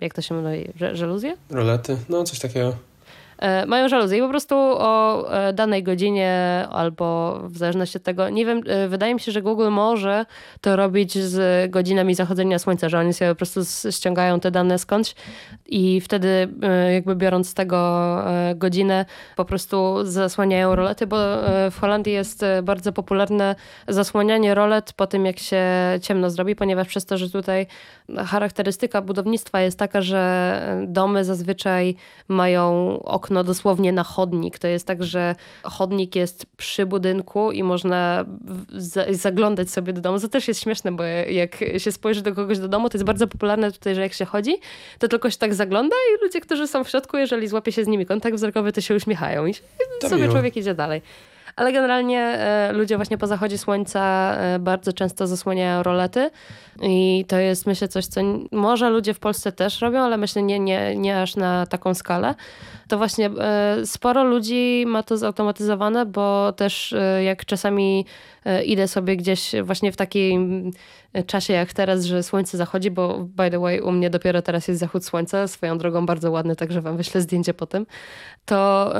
jak to się mówi, żeluzje? Rolety, no coś takiego. E, mają żaluzję i po prostu o e, danej godzinie albo w zależności od tego, nie wiem, e, wydaje mi się, że Google może to robić z godzinami zachodzenia słońca, że oni sobie po prostu ściągają te dane skądś i wtedy jakby biorąc z tego godzinę po prostu zasłaniają rolety, bo w Holandii jest bardzo popularne zasłanianie rolet po tym, jak się ciemno zrobi, ponieważ przez to, że tutaj charakterystyka budownictwa jest taka, że domy zazwyczaj mają okno dosłownie na chodnik. To jest tak, że chodnik jest przy budynku i można zaglądać sobie do domu. To też jest śmieszne, bo jak się spojrzy do kogoś do domu, to jest bardzo popularne tutaj, że jak się chodzi, to tylko się tak zagląda i ludzie, którzy są w środku, jeżeli złapie się z nimi kontakt wzrokowy, to się uśmiechają i sobie miło. człowiek idzie dalej ale generalnie e, ludzie właśnie po zachodzie słońca e, bardzo często zasłaniają rolety i to jest myślę coś, co może ludzie w Polsce też robią, ale myślę nie, nie, nie aż na taką skalę. To właśnie e, sporo ludzi ma to zautomatyzowane, bo też jak czasami idę sobie gdzieś właśnie w takim czasie jak teraz, że słońce zachodzi, bo by the way u mnie dopiero teraz jest zachód słońca, swoją drogą bardzo ładny, także wam wyślę zdjęcie po tym, to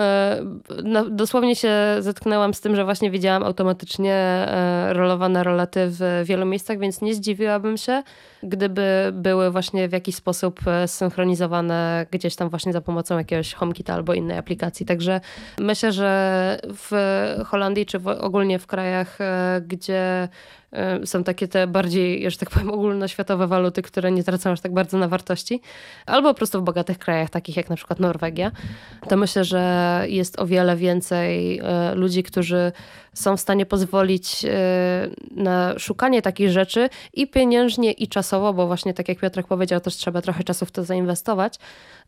no, dosłownie się zetknęłam z tym, że właśnie widziałam automatycznie e, rolowane rolety w wielu miejscach, więc nie zdziwiłabym się, gdyby były właśnie w jakiś sposób e, synchronizowane gdzieś tam właśnie za pomocą jakiegoś Albo innej aplikacji. Także myślę, że w Holandii czy w, ogólnie w krajach, e, gdzie e, są takie te bardziej, że tak powiem, ogólnoświatowe waluty, które nie tracą aż tak bardzo na wartości, albo po prostu w bogatych krajach, takich jak na przykład Norwegia, to myślę, że jest o wiele więcej ludzi, którzy są w stanie pozwolić na szukanie takich rzeczy i pieniężnie, i czasowo bo właśnie tak jak Piotrek powiedział, też trzeba trochę czasu w to zainwestować,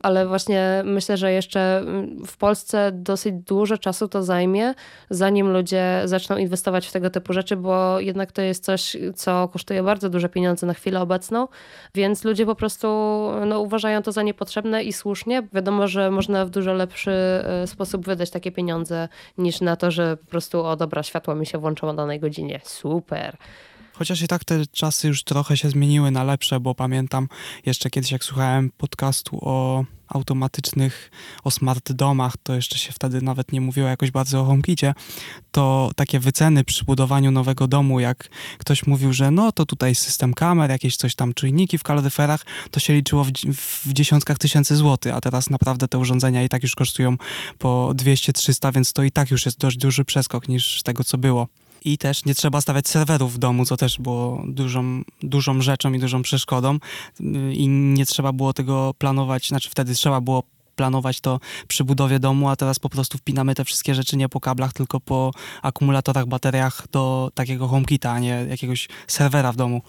ale właśnie myślę, że jeszcze mm, w Polsce dosyć dużo czasu to zajmie, zanim ludzie zaczną inwestować w tego typu rzeczy, bo jednak to jest coś, co kosztuje bardzo duże pieniądze na chwilę obecną, więc ludzie po prostu no, uważają to za niepotrzebne i słusznie. Wiadomo, że można w dużo lepszy e, sposób wydać takie pieniądze niż na to, że po prostu o dobra, światło mi się włączyło na danej godzinie. Super. Chociaż i tak te czasy już trochę się zmieniły na lepsze, bo pamiętam jeszcze kiedyś, jak słuchałem podcastu o automatycznych, o smart domach, to jeszcze się wtedy nawet nie mówiło jakoś bardzo o HomeKicie, to takie wyceny przy budowaniu nowego domu, jak ktoś mówił, że no to tutaj system kamer, jakieś coś tam czujniki w kaloryferach, to się liczyło w, w dziesiątkach tysięcy złotych, a teraz naprawdę te urządzenia i tak już kosztują po 200-300, więc to i tak już jest dość duży przeskok niż tego, co było i też nie trzeba stawiać serwerów w domu, co też było dużą, dużą rzeczą i dużą przeszkodą i nie trzeba było tego planować, znaczy wtedy trzeba było planować to przy budowie domu, a teraz po prostu wpinamy te wszystkie rzeczy nie po kablach, tylko po akumulatorach, bateriach do takiego HomeKita, a nie jakiegoś serwera w domu.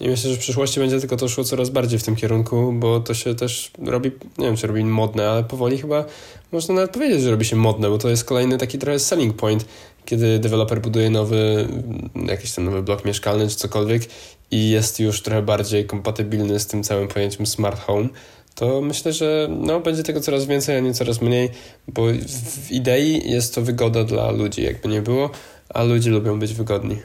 I myślę, że w przyszłości będzie tylko to szło coraz bardziej w tym kierunku, bo to się też robi, nie wiem czy robi modne, ale powoli chyba można nawet powiedzieć, że robi się modne, bo to jest kolejny taki trochę selling point, kiedy deweloper buduje nowy, jakiś ten nowy blok mieszkalny czy cokolwiek i jest już trochę bardziej kompatybilny z tym całym pojęciem smart home, to myślę, że no, będzie tego coraz więcej, a nie coraz mniej, bo w idei jest to wygoda dla ludzi, jakby nie było, a ludzie lubią być wygodni.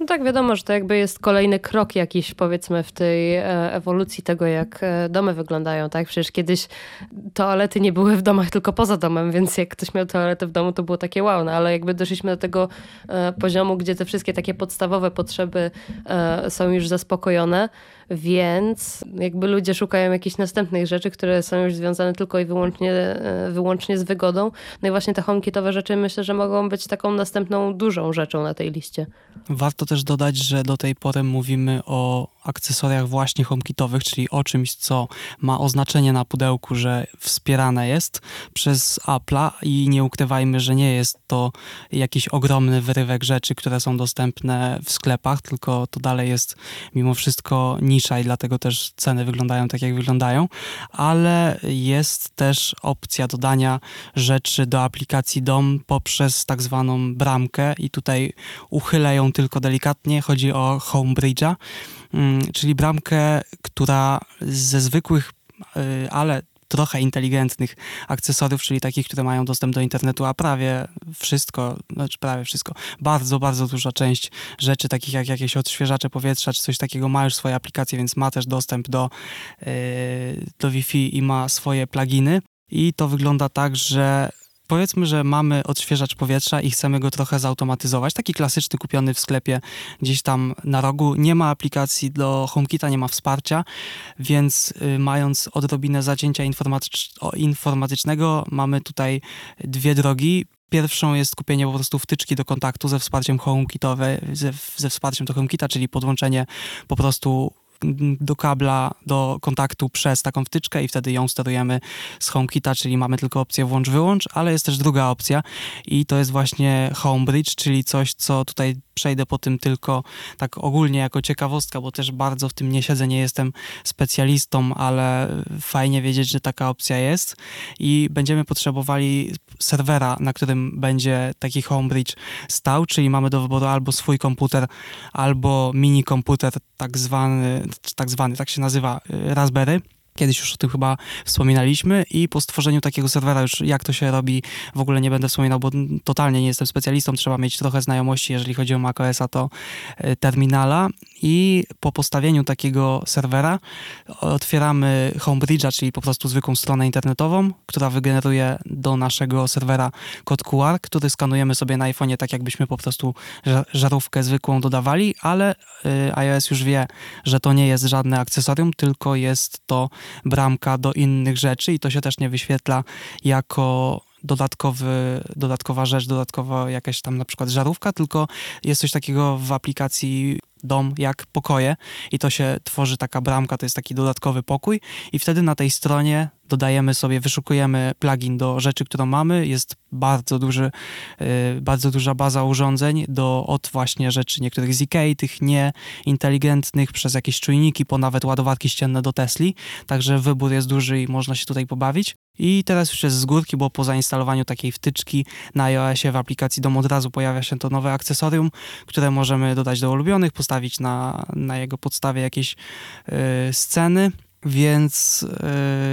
No tak, wiadomo, że to jakby jest kolejny krok jakiś, powiedzmy, w tej e, ewolucji tego, jak e, domy wyglądają, tak? Przecież kiedyś toalety nie były w domach, tylko poza domem, więc jak ktoś miał toaletę w domu, to było takie wow, no ale jakby doszliśmy do tego e, poziomu, gdzie te wszystkie takie podstawowe potrzeby są już zaspokojone, więc jakby ludzie szukają jakichś następnych rzeczy, które są już związane tylko i wyłącznie, wyłącznie z wygodą. No i właśnie te homekitowe rzeczy myślę, że mogą być taką następną dużą rzeczą na tej liście. Warto też dodać, że do tej pory mówimy o akcesoriach właśnie HomeKitowych, czyli o czymś, co ma oznaczenie na pudełku, że wspierane jest przez Apple'a i nie ukrywajmy, że nie jest to jakiś ogromny wyrywek rzeczy, które są dostępne w sklepach, tylko to dalej jest mimo wszystko i dlatego też ceny wyglądają tak, jak wyglądają, ale jest też opcja dodania rzeczy do aplikacji DOM poprzez tak zwaną bramkę i tutaj uchylę ją tylko delikatnie, chodzi o Homebridge'a, mm, czyli bramkę, która ze zwykłych, y, ale trochę inteligentnych akcesoriów, czyli takich, które mają dostęp do internetu, a prawie wszystko, znaczy prawie wszystko, bardzo, bardzo duża część rzeczy, takich jak jakieś odświeżacze powietrza, czy coś takiego, ma już swoje aplikacje, więc ma też dostęp do, yy, do Wi-Fi i ma swoje pluginy. I to wygląda tak, że Powiedzmy, że mamy odświeżacz powietrza i chcemy go trochę zautomatyzować. Taki klasyczny kupiony w sklepie gdzieś tam na rogu. Nie ma aplikacji do HomeKita, nie ma wsparcia, więc y, mając odrobinę zacięcia informatycz informatycznego, mamy tutaj dwie drogi. Pierwszą jest kupienie po prostu wtyczki do kontaktu ze wsparciem HomeKitowe, ze, ze wsparciem do HomeKita, czyli podłączenie po prostu do kabla, do kontaktu przez taką wtyczkę i wtedy ją sterujemy z HomeKita, czyli mamy tylko opcję włącz-wyłącz, ale jest też druga opcja i to jest właśnie HomeBridge, czyli coś, co tutaj przejdę po tym tylko tak ogólnie jako ciekawostka, bo też bardzo w tym nie siedzę, nie jestem specjalistą, ale fajnie wiedzieć, że taka opcja jest i będziemy potrzebowali serwera, na którym będzie taki Homebridge stał, czyli mamy do wyboru albo swój komputer, albo mini komputer, tak zwany, tak zwany, tak się nazywa, y, Raspberry Kiedyś już o tym chyba wspominaliśmy i po stworzeniu takiego serwera już jak to się robi w ogóle nie będę wspominał, bo totalnie nie jestem specjalistą, trzeba mieć trochę znajomości, jeżeli chodzi o macOSa to e, terminala. I po postawieniu takiego serwera otwieramy Homebridge'a, czyli po prostu zwykłą stronę internetową, która wygeneruje do naszego serwera kod QR, który skanujemy sobie na iPhone'ie tak jakbyśmy po prostu żarówkę zwykłą dodawali, ale e, iOS już wie, że to nie jest żadne akcesorium, tylko jest to bramka do innych rzeczy i to się też nie wyświetla jako dodatkowy, dodatkowa rzecz, dodatkowa jakaś tam na przykład żarówka, tylko jest coś takiego w aplikacji dom jak pokoje i to się tworzy taka bramka, to jest taki dodatkowy pokój i wtedy na tej stronie dodajemy sobie, wyszukujemy plugin do rzeczy, którą mamy. Jest bardzo duży, y, bardzo duża baza urządzeń do od właśnie rzeczy niektórych z IKEA, tych nieinteligentnych, przez jakieś czujniki, po nawet ładowarki ścienne do Tesli. Także wybór jest duży i można się tutaj pobawić. I teraz już jest z górki, bo po zainstalowaniu takiej wtyczki na iOSie w aplikacji DOM od razu pojawia się to nowe akcesorium, które możemy dodać do ulubionych, postawić na, na jego podstawie jakieś yy, sceny więc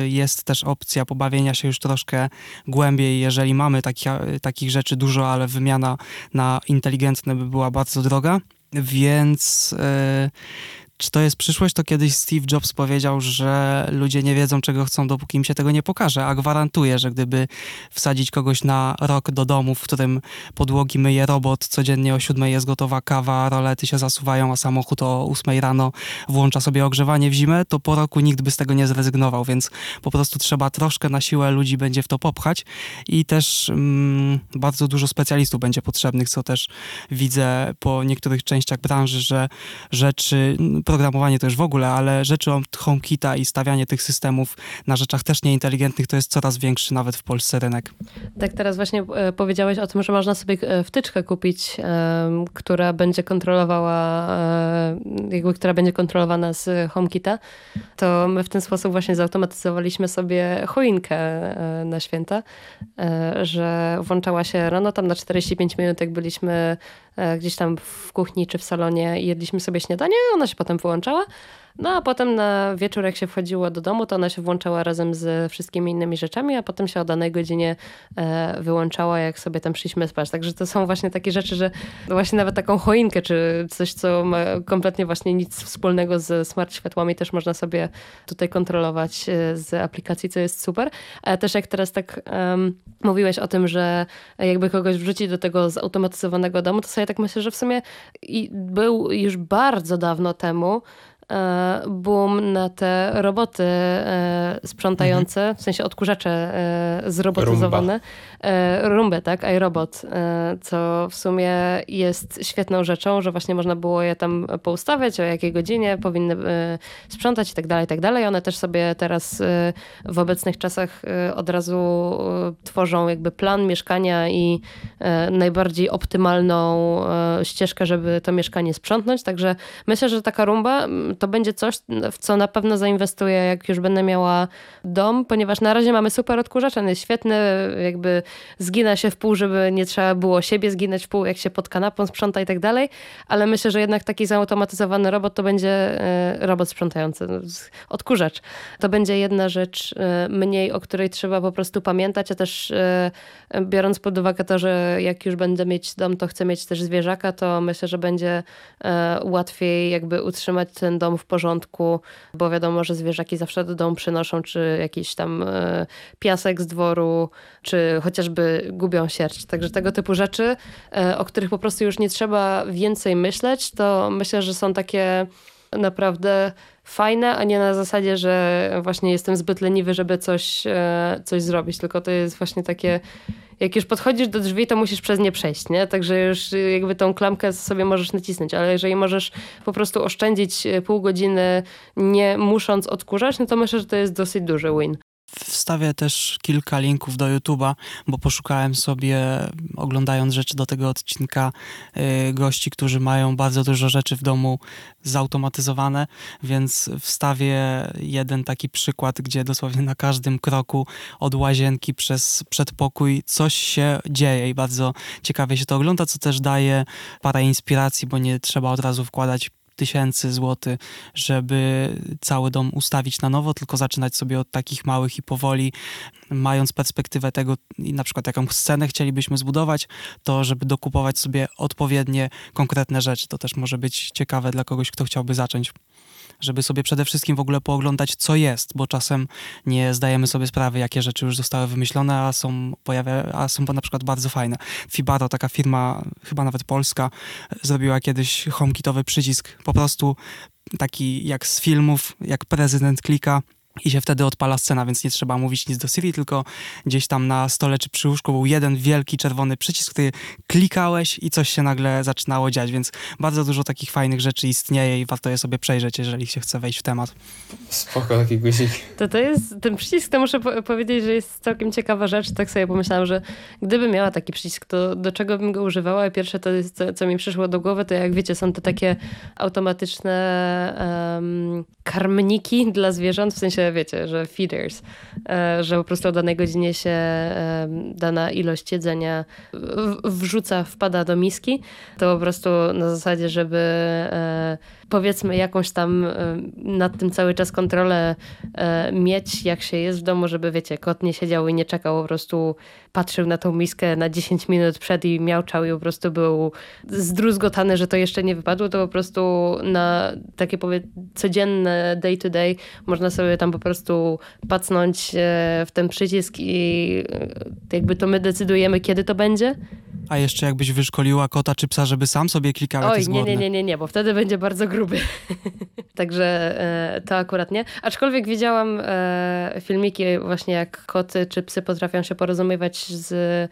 y, jest też opcja pobawienia się już troszkę głębiej, jeżeli mamy taki, takich rzeczy dużo, ale wymiana na inteligentne by była bardzo droga. Więc y, czy to jest przyszłość, to kiedyś Steve Jobs powiedział, że ludzie nie wiedzą, czego chcą, dopóki im się tego nie pokaże, a gwarantuję, że gdyby wsadzić kogoś na rok do domu, w którym podłogi myje robot, codziennie o siódmej jest gotowa kawa, rolety się zasuwają, a samochód o ósmej rano włącza sobie ogrzewanie w zimę, to po roku nikt by z tego nie zrezygnował, więc po prostu trzeba troszkę na siłę ludzi będzie w to popchać i też mm, bardzo dużo specjalistów będzie potrzebnych, co też widzę po niektórych częściach branży, że rzeczy programowanie to już w ogóle, ale rzeczy od HomeKita i stawianie tych systemów na rzeczach też nieinteligentnych to jest coraz większy nawet w Polsce rynek. Tak, teraz właśnie e, powiedziałeś o tym, że można sobie e, wtyczkę kupić, która będzie kontrolowała, e, jakby, która będzie kontrolowana z HomeKita. To my w ten sposób właśnie zautomatyzowaliśmy sobie choinkę na święta, że włączała się rano, tam na 45 minut, jak byliśmy gdzieś tam w kuchni czy w salonie jedliśmy sobie śniadanie, ona się potem wyłączała, No a potem na wieczór, jak się wchodziło do domu, to ona się włączała razem z wszystkimi innymi rzeczami, a potem się o danej godzinie e, wyłączała, jak sobie tam przyszliśmy spać. Także to są właśnie takie rzeczy, że właśnie nawet taką choinkę, czy coś, co ma kompletnie właśnie nic wspólnego z smart światłami, też można sobie tutaj kontrolować e, z aplikacji, co jest super. Ale też jak teraz tak um, mówiłeś o tym, że jakby kogoś wrzucić do tego zautomatyzowanego domu, to sobie tak myślę, że w sumie był już bardzo dawno temu boom na te roboty e, sprzątające, mhm. w sensie odkurzacze e, zrobotyzowane. Rumba. Rumbę, tak, iRobot, co w sumie jest świetną rzeczą, że właśnie można było je tam poustawiać, o jakiej godzinie powinny sprzątać i tak dalej, i tak dalej. One też sobie teraz w obecnych czasach od razu tworzą jakby plan mieszkania i najbardziej optymalną ścieżkę, żeby to mieszkanie sprzątnąć. Także myślę, że taka rumba to będzie coś, w co na pewno zainwestuję, jak już będę miała dom, ponieważ na razie mamy super odkurzacz, on jest świetny, jakby zgina się w pół, żeby nie trzeba było siebie zginać w pół, jak się pod kanapą sprząta i tak dalej, ale myślę, że jednak taki zautomatyzowany robot to będzie e, robot sprzątający, no, odkurzacz. To będzie jedna rzecz e, mniej, o której trzeba po prostu pamiętać, a też e, biorąc pod uwagę to, że jak już będę mieć dom, to chcę mieć też zwierzaka, to myślę, że będzie łatwiej jakby utrzymać ten dom w porządku, bo wiadomo, że zwierzaki zawsze do domu przynoszą czy jakiś tam e, piasek z dworu, czy chociażby gubią sierść. Także tego typu rzeczy, e, o których po prostu już nie trzeba więcej myśleć, to myślę, że są takie naprawdę fajne, a nie na zasadzie, że właśnie jestem zbyt leniwy, żeby coś, e, coś zrobić, tylko to jest właśnie takie jak już podchodzisz do drzwi, to musisz przez nie przejść, nie? Także już jakby tą klamkę sobie możesz nacisnąć, ale jeżeli możesz po prostu oszczędzić e, pół godziny nie musząc odkurzać, no to myślę, że to jest dosyć duży win. Wstawię też kilka linków do YouTube'a, bo poszukałem sobie, oglądając rzeczy do tego odcinka, y, gości, którzy mają bardzo dużo rzeczy w domu zautomatyzowane, więc wstawię jeden taki przykład, gdzie dosłownie na każdym kroku od łazienki przez przedpokój coś się dzieje i bardzo ciekawie się to ogląda, co też daje parę inspiracji, bo nie trzeba od razu wkładać tysięcy złotych, żeby cały dom ustawić na nowo, tylko zaczynać sobie od takich małych i powoli, mając perspektywę tego, na przykład jaką scenę chcielibyśmy zbudować, to żeby dokupować sobie odpowiednie, konkretne rzeczy. To też może być ciekawe dla kogoś, kto chciałby zacząć żeby sobie przede wszystkim w ogóle pooglądać, co jest, bo czasem nie zdajemy sobie sprawy, jakie rzeczy już zostały wymyślone, a są, pojawia, a są na przykład bardzo fajne. Fibaro, taka firma, chyba nawet polska, zrobiła kiedyś HomeKitowy przycisk, po prostu taki jak z filmów, jak prezydent klika, i się wtedy odpala scena, więc nie trzeba mówić nic do Siri, tylko gdzieś tam na stole czy przy łóżku był jeden wielki czerwony przycisk, który klikałeś i coś się nagle zaczynało dziać, więc bardzo dużo takich fajnych rzeczy istnieje i warto je sobie przejrzeć, jeżeli się chce wejść w temat. Spoko, taki guzik. To to jest, ten przycisk, to muszę po powiedzieć, że jest całkiem ciekawa rzecz. Tak sobie pomyślałam, że gdybym miała taki przycisk, to do czego bym go używała? Pierwsze to jest, co, co mi przyszło do głowy, to jak wiecie, są te takie automatyczne um, karmniki dla zwierząt, w sensie wiecie, że feeders, e, że po prostu o danej godzinie się e, dana ilość jedzenia wrzuca, wpada do miski, to po prostu na zasadzie, żeby e, powiedzmy jakąś tam nad tym cały czas kontrolę mieć, jak się jest w domu, żeby wiecie, kot nie siedział i nie czekał, po prostu patrzył na tą miskę na 10 minut przed i miałczał i po prostu był zdruzgotany, że to jeszcze nie wypadło, to po prostu na takie powie codzienne day to day można sobie tam po prostu pacnąć e, w ten przycisk i e, jakby to my decydujemy, kiedy to będzie. A jeszcze jakbyś wyszkoliła kota czy psa, żeby sam sobie klikał, Oj, nie, nie, nie, nie, nie, bo wtedy będzie bardzo gruby. <laughs> Także e, to akurat nie. Aczkolwiek widziałam filmiki właśnie jak koty czy psy potrafią się porozumiewać z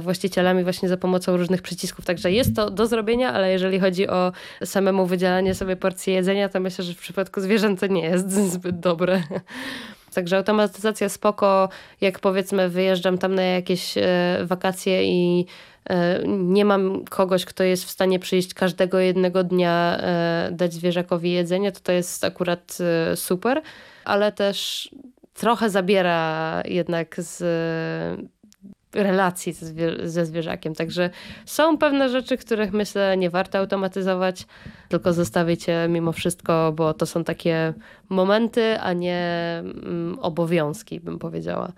właścicielami właśnie za pomocą różnych przycisków. Także jest to do zrobienia, ale jeżeli chodzi o samemu wydzielanie sobie porcji jedzenia, to myślę, że w przypadku zwierząt to nie jest <laughs> zbyt dobre. Także automatyzacja spoko, jak powiedzmy wyjeżdżam tam na jakieś e, wakacje i e, nie mam kogoś, kto jest w stanie przyjść każdego jednego dnia, e, dać zwierzakowi jedzenie, to to jest akurat super, ale też trochę zabiera jednak z relacji ze zwierzakiem. Także są pewne rzeczy, których myślę nie warto automatyzować, tylko zostawić je mimo wszystko, bo to są takie momenty, a nie mm, obowiązki, bym powiedziała.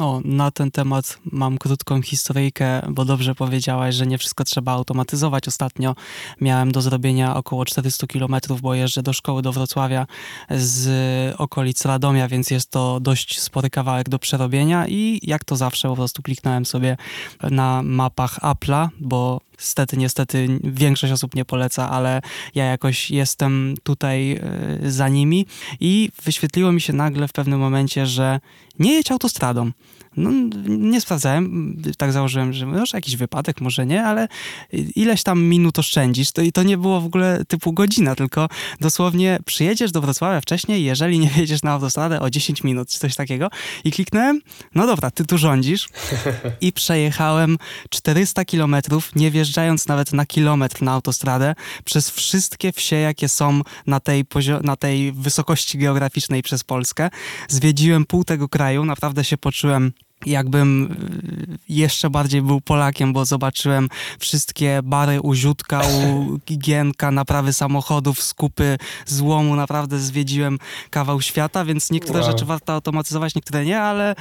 O, na ten temat mam krótką historyjkę, bo dobrze powiedziałaś, że nie wszystko trzeba automatyzować. Ostatnio miałem do zrobienia około 400 km, bo jeżdżę do szkoły do Wrocławia z okolic Radomia, więc jest to dość spory kawałek do przerobienia i jak to zawsze po prostu kliknąłem sobie na mapach Apple'a, bo Stety, niestety większość osób nie poleca, ale ja jakoś jestem tutaj e, za nimi i wyświetliło mi się nagle w pewnym momencie, że nie jedź autostradą. No, nie sprawdzałem, tak założyłem, że może jakiś wypadek, może nie, ale ileś tam minut oszczędzisz. To, I to nie było w ogóle typu godzina, tylko dosłownie przyjedziesz do Wrocławia wcześniej, jeżeli nie wjedziesz na autostradę o 10 minut, czy coś takiego. I kliknąłem, no dobra, ty tu rządzisz. <laughs> I przejechałem 400 kilometrów, nie wjeżdżając nawet na kilometr na autostradę, przez wszystkie wsie, jakie są na tej, na tej wysokości geograficznej przez Polskę. Zwiedziłem pół tego kraju, naprawdę się poczułem jakbym y, jeszcze bardziej był Polakiem, bo zobaczyłem wszystkie bary u Ziutka, u <laughs> Gienka, naprawy samochodów, skupy złomu, naprawdę zwiedziłem kawał świata, więc niektóre wow. rzeczy warto automatyzować, niektóre nie, ale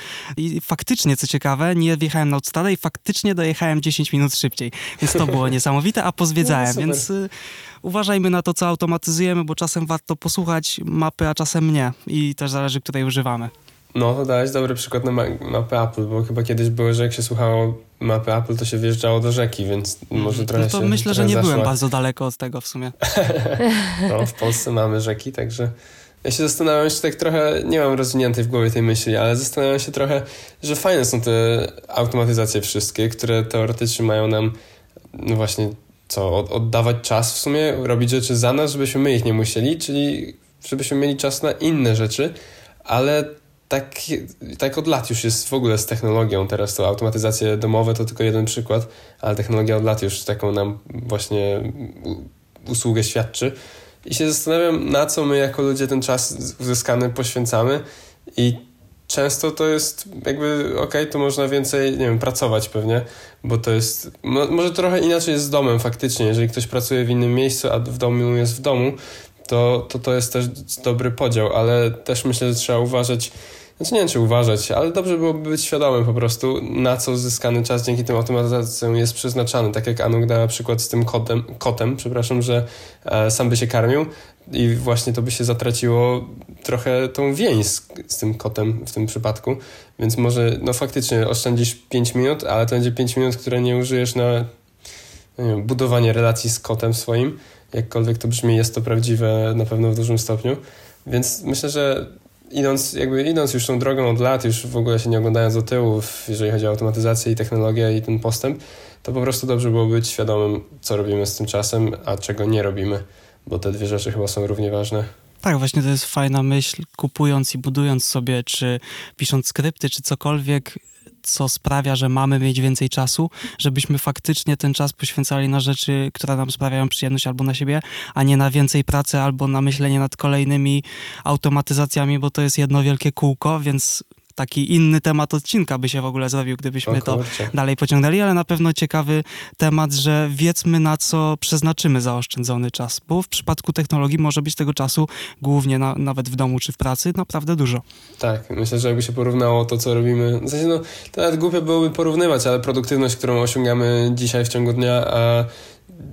faktycznie, co ciekawe, nie wjechałem na autostradę i faktycznie dojechałem 10 minut szybciej, więc to było <laughs> niesamowite, a pozwiedzałem, no, więc y, uważajmy na to, co automatyzujemy, bo czasem warto posłuchać mapy, a czasem nie. I też zależy, której używamy. No, to dałeś dobry przykład na mapy Apple, bo chyba kiedyś było, że jak się słuchało mapy Apple, to się wjeżdżało do rzeki, więc może trochę No to się, myślę, że nie zaszła. byłem bardzo daleko od tego w sumie. <laughs> no, w Polsce mamy rzeki, także... Ja się zastanawiam się tak trochę, nie mam rozwiniętej w głowie tej myśli, ale zastanawiam się trochę, że fajne są te automatyzacje wszystkie, które teoretycznie mają nam, no właśnie, co, oddawać czas w sumie, robić rzeczy za nas, żebyśmy my ich nie musieli, czyli żebyśmy mieli czas na inne rzeczy, ale tak, tak od lat już jest w ogóle z technologią. Teraz to automatyzacje domowe to tylko jeden przykład, ale technologia od lat już taką nam właśnie usługę świadczy. I się zastanawiam, na co my jako ludzie ten czas uzyskany poświęcamy i często to jest jakby, okej, okay, to można więcej, nie wiem, pracować pewnie, bo to jest, może trochę inaczej jest z domem faktycznie, jeżeli ktoś pracuje w innym miejscu, a w domu jest w domu, to to, to jest też dobry podział, ale też myślę, że trzeba uważać, znaczy nie wiem, czy uważać, ale dobrze byłoby być świadomym po prostu, na co zyskany czas dzięki tym automatyzacjom jest przeznaczany. Tak jak Anuk dała przykład z tym kotem, kotem przepraszam, że e, sam by się karmił i właśnie to by się zatraciło trochę tą więź z, z, tym kotem w tym przypadku. Więc może, no faktycznie oszczędzisz 5 minut, ale to będzie 5 minut, które nie użyjesz na wiem, budowanie relacji z kotem swoim. Jakkolwiek to brzmi, jest to prawdziwe na pewno w dużym stopniu. Więc myślę, że idąc, jakby idąc już tą drogą od lat, już w ogóle się nie oglądając do tyłu, jeżeli chodzi o automatyzację i technologię i ten postęp, to po prostu dobrze było być świadomym, co robimy z tym czasem, a czego nie robimy, bo te dwie rzeczy chyba są równie ważne. Tak, właśnie to jest fajna myśl, kupując i budując sobie, czy pisząc skrypty, czy cokolwiek, co sprawia, że mamy mieć więcej czasu, żebyśmy faktycznie ten czas poświęcali na rzeczy, które nam sprawiają przyjemność albo na siebie, a nie na więcej pracy albo na myślenie nad kolejnymi automatyzacjami, bo to jest jedno wielkie kółko, więc taki inny temat odcinka by się w ogóle zrobił, gdybyśmy to dalej pociągnęli, ale na pewno ciekawy temat, że wiedzmy na co przeznaczymy zaoszczędzony czas, bo w przypadku technologii może być tego czasu głównie na, nawet w domu czy w pracy naprawdę dużo. Tak, myślę, że jakby się porównało to, co robimy, w sensie no, to nawet głupie byłoby porównywać, ale produktywność, którą osiągamy dzisiaj w ciągu dnia, a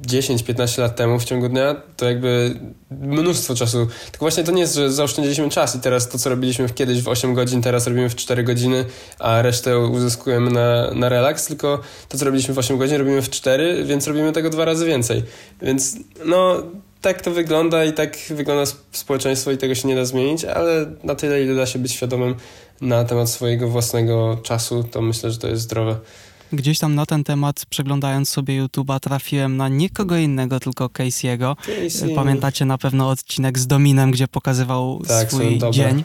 10-15 lat temu w ciągu dnia, to jakby mnóstwo czasu. Tylko właśnie to nie jest, że zaoszczędziliśmy czas i teraz to, co robiliśmy kiedyś w 8 godzin, teraz robimy w 4 godziny, a resztę uzyskujemy na, na relaks, tylko to, co robiliśmy w 8 godzin, robimy w 4, więc robimy tego dwa razy więcej. Więc no, tak to wygląda i tak wygląda społeczeństwo i tego się nie da zmienić, ale na tyle, ile da się być świadomym na temat swojego własnego czasu, to myślę, że to jest zdrowe. Gdzieś tam na ten temat, przeglądając sobie YouTube'a, trafiłem na nikogo innego, tylko Casey'ego. Casey. Pamiętacie na pewno odcinek z Dominem, gdzie pokazywał tak, swój dzień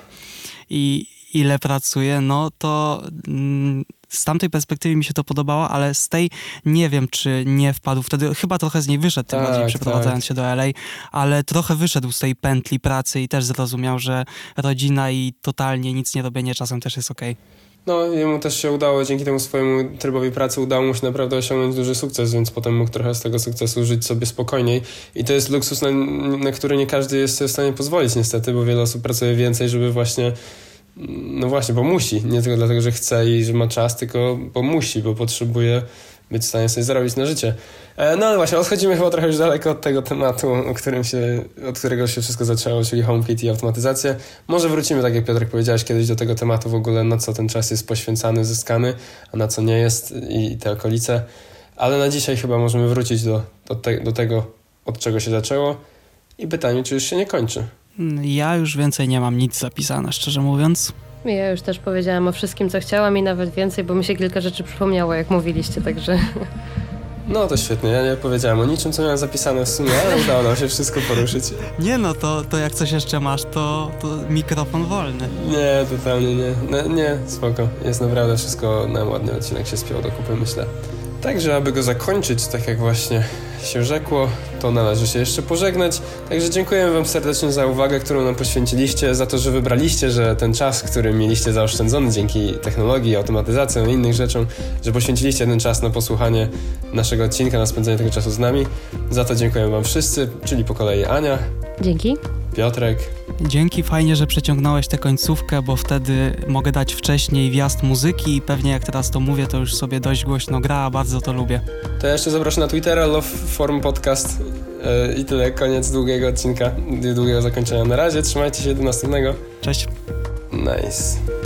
i ile pracuje, no to mm, z tamtej perspektywy mi się to podobało, ale z tej nie wiem, czy nie wpadł wtedy, chyba trochę z niej wyszedł, tym tak, bardziej przeprowadzając tak. się do LA, ale trochę wyszedł z tej pętli pracy i też zrozumiał, że rodzina i totalnie nic nie robienie czasem też jest okej. Okay. No, jemu też się udało, dzięki temu swojemu trybowi pracy udało mu się naprawdę osiągnąć duży sukces, więc potem mógł trochę z tego sukcesu żyć sobie spokojniej. I to jest luksus, na, na który nie każdy jest sobie w stanie pozwolić niestety, bo wiele osób pracuje więcej, żeby właśnie no właśnie, bo musi. Nie tylko dlatego, że chce i że ma czas, tylko bo musi, bo potrzebuje być w stanie sobie zarobić na życie. E, no ale właśnie, odchodzimy chyba trochę już daleko od tego tematu, którym się, od którego się wszystko zaczęło, czyli HomeKit i automatyzację. Może wrócimy, tak jak Piotrek powiedziałeś kiedyś, do tego tematu w ogóle, na co ten czas jest poświęcany, zyskany, a na co nie jest i te okolice. Ale na dzisiaj chyba możemy wrócić do, do, te, do tego, od czego się zaczęło i pytanie, czy już się nie kończy. Ja już więcej nie mam nic zapisane, szczerze mówiąc. Ja już też powiedziałam o wszystkim, co chciałam i nawet więcej, bo mi się kilka rzeczy przypomniało, jak mówiliście, także... No to świetnie, ja nie powiedziałem o niczym, co miałem zapisane w sumie, ale udało nam się wszystko poruszyć. Nie no, to, to jak coś jeszcze masz, to, to mikrofon wolny. Nie, totalnie nie. nie. Nie, spoko. Jest naprawdę wszystko nam ładny odcinek się spiął do kupy, myślę. Także, aby go zakończyć, tak jak właśnie się rzekło, to należy się jeszcze pożegnać. Także dziękujemy Wam serdecznie za uwagę, którą nam poświęciliście, za to, że wybraliście, że ten czas, który mieliście zaoszczędzony dzięki technologii, automatyzacji i innych rzeczom, że poświęciliście ten czas na posłuchanie naszego odcinka, na spędzenie tego czasu z nami. Za to dziękujemy Wam wszyscy, czyli po kolei Ania. Dzięki. Piotrek. Dzięki, fajnie, że przeciągnąłeś tę końcówkę, bo wtedy mogę dać wcześniej wjazd muzyki i pewnie jak teraz to mówię, to już sobie dość głośno gra, a bardzo to lubię. To ja jeszcze zapraszam na Twittera, Love Form Podcast yy, i tyle, koniec długiego odcinka, długiego zakończenia. Na razie, trzymajcie się, do następnego. Cześć. Nice.